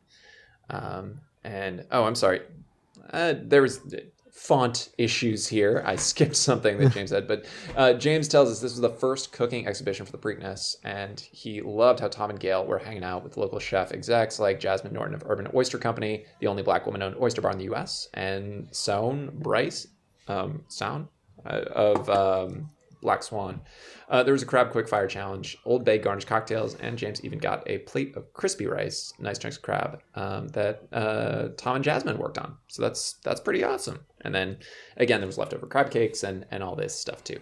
Um, and oh, I'm sorry. Uh, there was font issues here. I skipped (laughs) something that James said, but uh, James tells us this was the first cooking exhibition for the Preakness, and he loved how Tom and Gail were hanging out with local chef execs like Jasmine Norton of Urban Oyster Company, the only black woman-owned oyster bar in the U.S., and Soan Bryce, um, Sound uh, of um, Black Swan. Uh, there was a crab quick fire challenge, Old Bay garnished cocktails, and James even got a plate of crispy rice, nice chunks of crab um, that uh, Tom and Jasmine worked on. So that's that's pretty awesome. And then again, there was leftover crab cakes and and all this stuff too.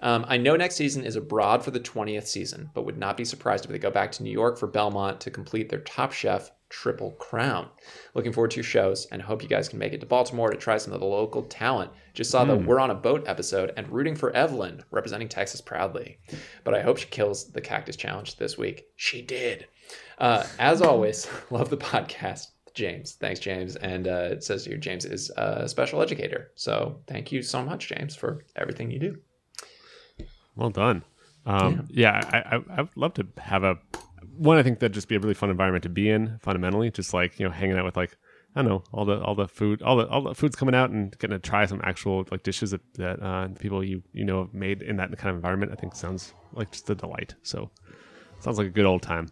Um, I know next season is abroad for the 20th season, but would not be surprised if they go back to New York for Belmont to complete their Top Chef Triple Crown. Looking forward to your shows and hope you guys can make it to Baltimore to try some of the local talent. Just saw the We're on a Boat episode and rooting for Evelyn, representing Texas proudly. But I hope she kills the Cactus Challenge this week. She did. Uh, as always, (laughs) love the podcast. James. Thanks, James. And uh, it says here James is a special educator. So thank you so much, James, for everything you do. Well done. Um, yeah, I, I I'd love to have a one. I think that'd just be a really fun environment to be in. Fundamentally, just like you know, hanging out with like I don't know all the all the food, all the all the food's coming out and getting to try some actual like dishes that, that uh, people you you know have made in that kind of environment. I think sounds like just a delight. So sounds like a good old time.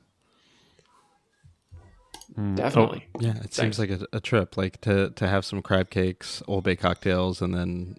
Definitely. Yeah, it seems like a, a trip, like to to have some crab cakes, Old Bay cocktails, and then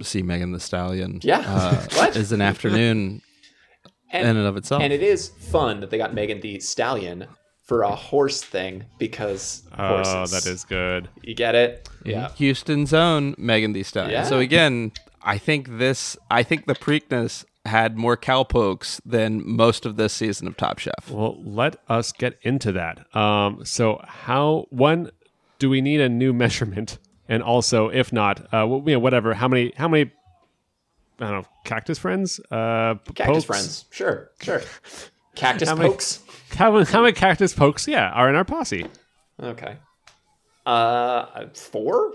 see Megan Thee Stallion. Yeah. uh, (laughs) What? is an afternoon (laughs) And, in and of itself. and it is fun that they got Megan Thee Stallion for a horse thing because horses. Oh, that is good. You get it? Yeah. Houston's own Megan Thee Stallion. Yeah. So again, I think this, I think the Preakness had more cowpokes than most of this season of Top Chef. Well, let us get into that. Um, so, how one do we need a new (laughs) measurement, and also, if not, uh, you know, whatever. How many? How many? I don't know. Cactus friends. Uh, Cactus pokes? friends. Sure, sure. (laughs) Cactus How many- pokes. How, many- how many cactus pokes? Yeah, are in our posse. Okay. Uh, four,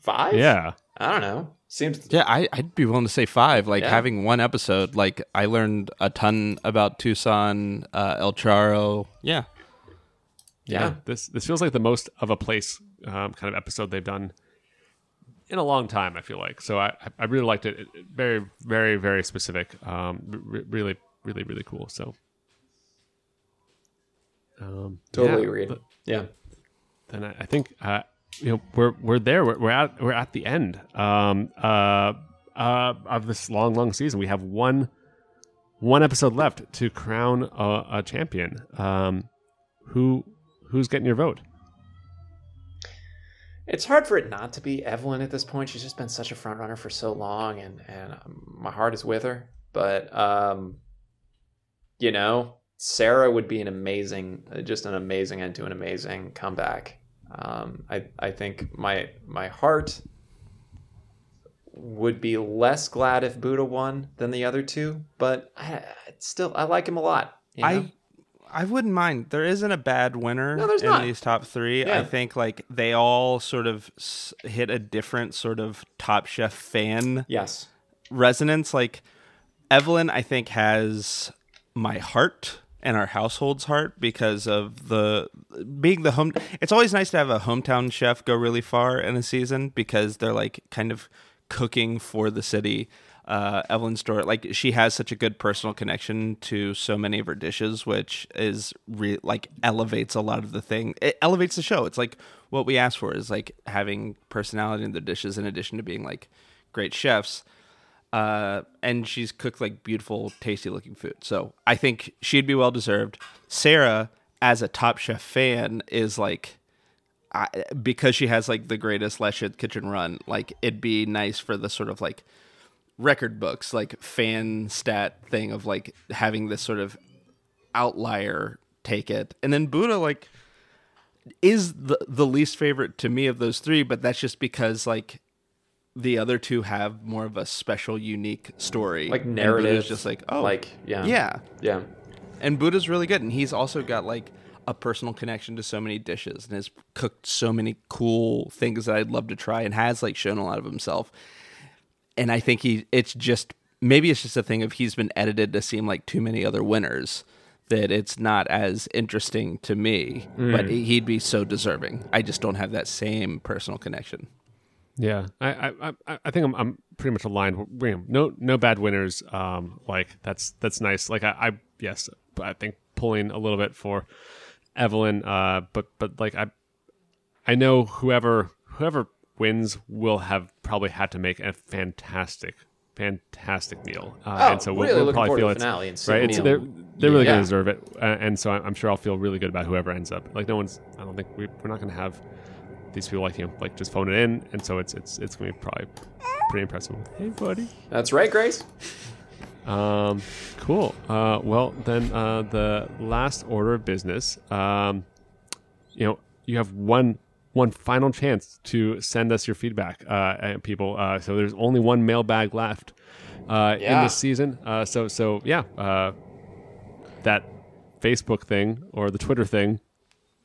five. Yeah. I don't know. Seems Yeah, I, I'd be willing to say five. Like Yeah. having one episode, like I learned a ton about Tucson, uh, El Charro. Yeah. yeah. This this feels like the most of a place um, kind of episode they've done in a long time. I feel like so. I I really liked it. It- it- Very very very specific. Um, re- really really really cool. So. Um, Totally yeah, agreed. but Yeah. Then I, I think uh, you know we're we're there. We're, we're at we're at the end um, uh, uh, of this long long season. We have one one episode left to crown a, a champion. Um, who who's getting your vote? It's hard for it not to be Evelyn at this point. She's just been such a front runner for so long, and and my heart is with her. But um, you know, Sarah would be an amazing, just an amazing end to an amazing comeback. Um, I I think my my heart would be less glad if Buddha won than the other two, but I, still I like him a lot. you know? I I wouldn't mind. There isn't a bad winner No, in not. these top three. Yeah. I think like they all sort of hit a different sort of Top Chef fan yes, resonance. Like Evelyn, I think has my heart and our household's heart because of the being the home. It's always nice to have a hometown chef go really far in a season because they're like kind of cooking for the city. Uh, Evelyn Stewart, like she has such a good personal connection to so many of her dishes, which is re- like elevates a lot of the thing. It elevates the show. It's like what we ask for is like having personality in the dishes in addition to being like great chefs uh, and she's cooked like beautiful, tasty looking food. So I think she'd be well deserved. Sarah, as a Top Chef fan, is like I, because she has like the greatest Let's kitchen run. Like it'd be nice for the sort of like record books, like fan stat thing of like having this sort of outlier take it, and then Buddha like is the the least favorite to me of those three, but that's just because like the other two have more of a special, unique story. like narrative. Just like oh, like yeah, yeah. yeah. And Buddha's really good, and he's also got like a personal connection to so many dishes, and has cooked so many cool things that I'd love to try, and has like shown a lot of himself. And I think he, it's just maybe it's just a thing of he's been edited to seem like too many other winners that it's not as interesting to me, but mm. he'd be so deserving. I just don't have that same personal connection. Yeah, I I, I, I think I'm, I'm pretty much aligned. No no bad winners. Um, like that's that's nice. Like I, I yes, but I think pulling a little bit for Evelyn. Uh, but but like I I know whoever whoever wins will have probably had to make a fantastic fantastic meal. Uh, Oh, and so we'll, really we'll probably feel to it's finale and right. It's, they're they're really Yeah. gonna deserve it, uh, and so I'm, I'm sure I'll feel really good about whoever ends up. Like no one's. I don't think we, we're not gonna have these people like you know like just phone it in, and so it's it's it's gonna be probably pretty impressive. Hey, buddy. That's right, Grace. Um, cool. Uh, well, then uh, the last order of business. Um, you know, you have one one final chance to send us your feedback, uh, people. Uh, so there's only one mailbag left uh, in this season. Uh, so so yeah, uh, that Facebook thing or the Twitter thing.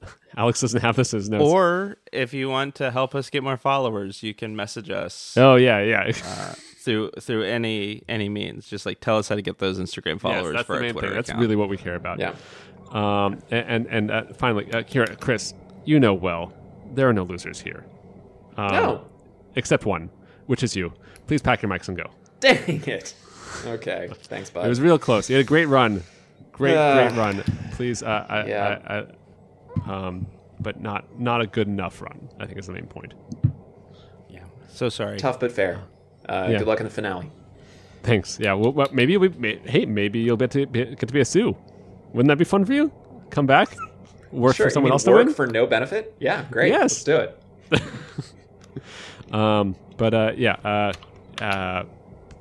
(laughs) Alex doesn't have this as notes. Or if you want to help us get more followers, you can message us oh yeah, yeah. through through any any means. Just like tell us how to get those Instagram Yes, followers that's for the our main Twitter thing. That's really what we care about. Yeah. Um, and and, and uh, finally, uh, Kira, Chris, you know well, there are no losers here. Um, No. Except one, which is you. Please pack your mics and go. Dang it. Okay. Thanks, bud. It was real close. You had a great run. Great, Ah. great run. Please, uh, I, Yeah. I, I, um, but not not a good enough run. I think is the main point. yeah. So sorry. Tough but fair. Uh, Yeah. Good luck in the finale. Thanks. Yeah. Well, well maybe we. May, hey, maybe you'll get to be, get to be a sous. Wouldn't that be fun for you? Come back, work Sure. for someone else to work win. for no benefit? Yeah. Great. Yes. Let's do it. (laughs) Um, but uh, yeah, uh, uh,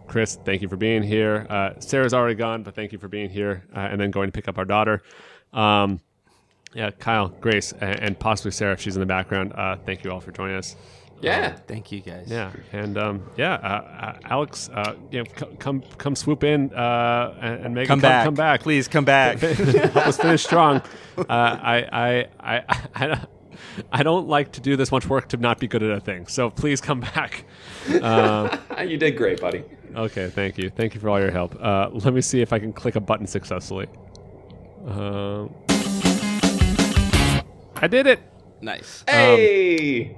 Chris, thank you for being here. Uh, Sarah's already gone, but thank you for being here uh, and then going to pick up our daughter. Um, yeah, Kyle, Grace, and, and possibly Sarah if she's in the background. Uh, thank you all for joining us. Yeah. Thank you guys. Yeah, and um, yeah, uh, uh, Alex, uh, you know, c- come come swoop in uh, and, and make Come come, back. come back, Please come back. help us finish strong. Uh, I, I, I, I, don't- I don't like to do this much work to not be good at a thing. So please come back. (laughs) you did great, buddy. Okay, thank you. Thank you for all your help. Uh, let me see if I can click a button successfully. Um I did it. nice. Hey.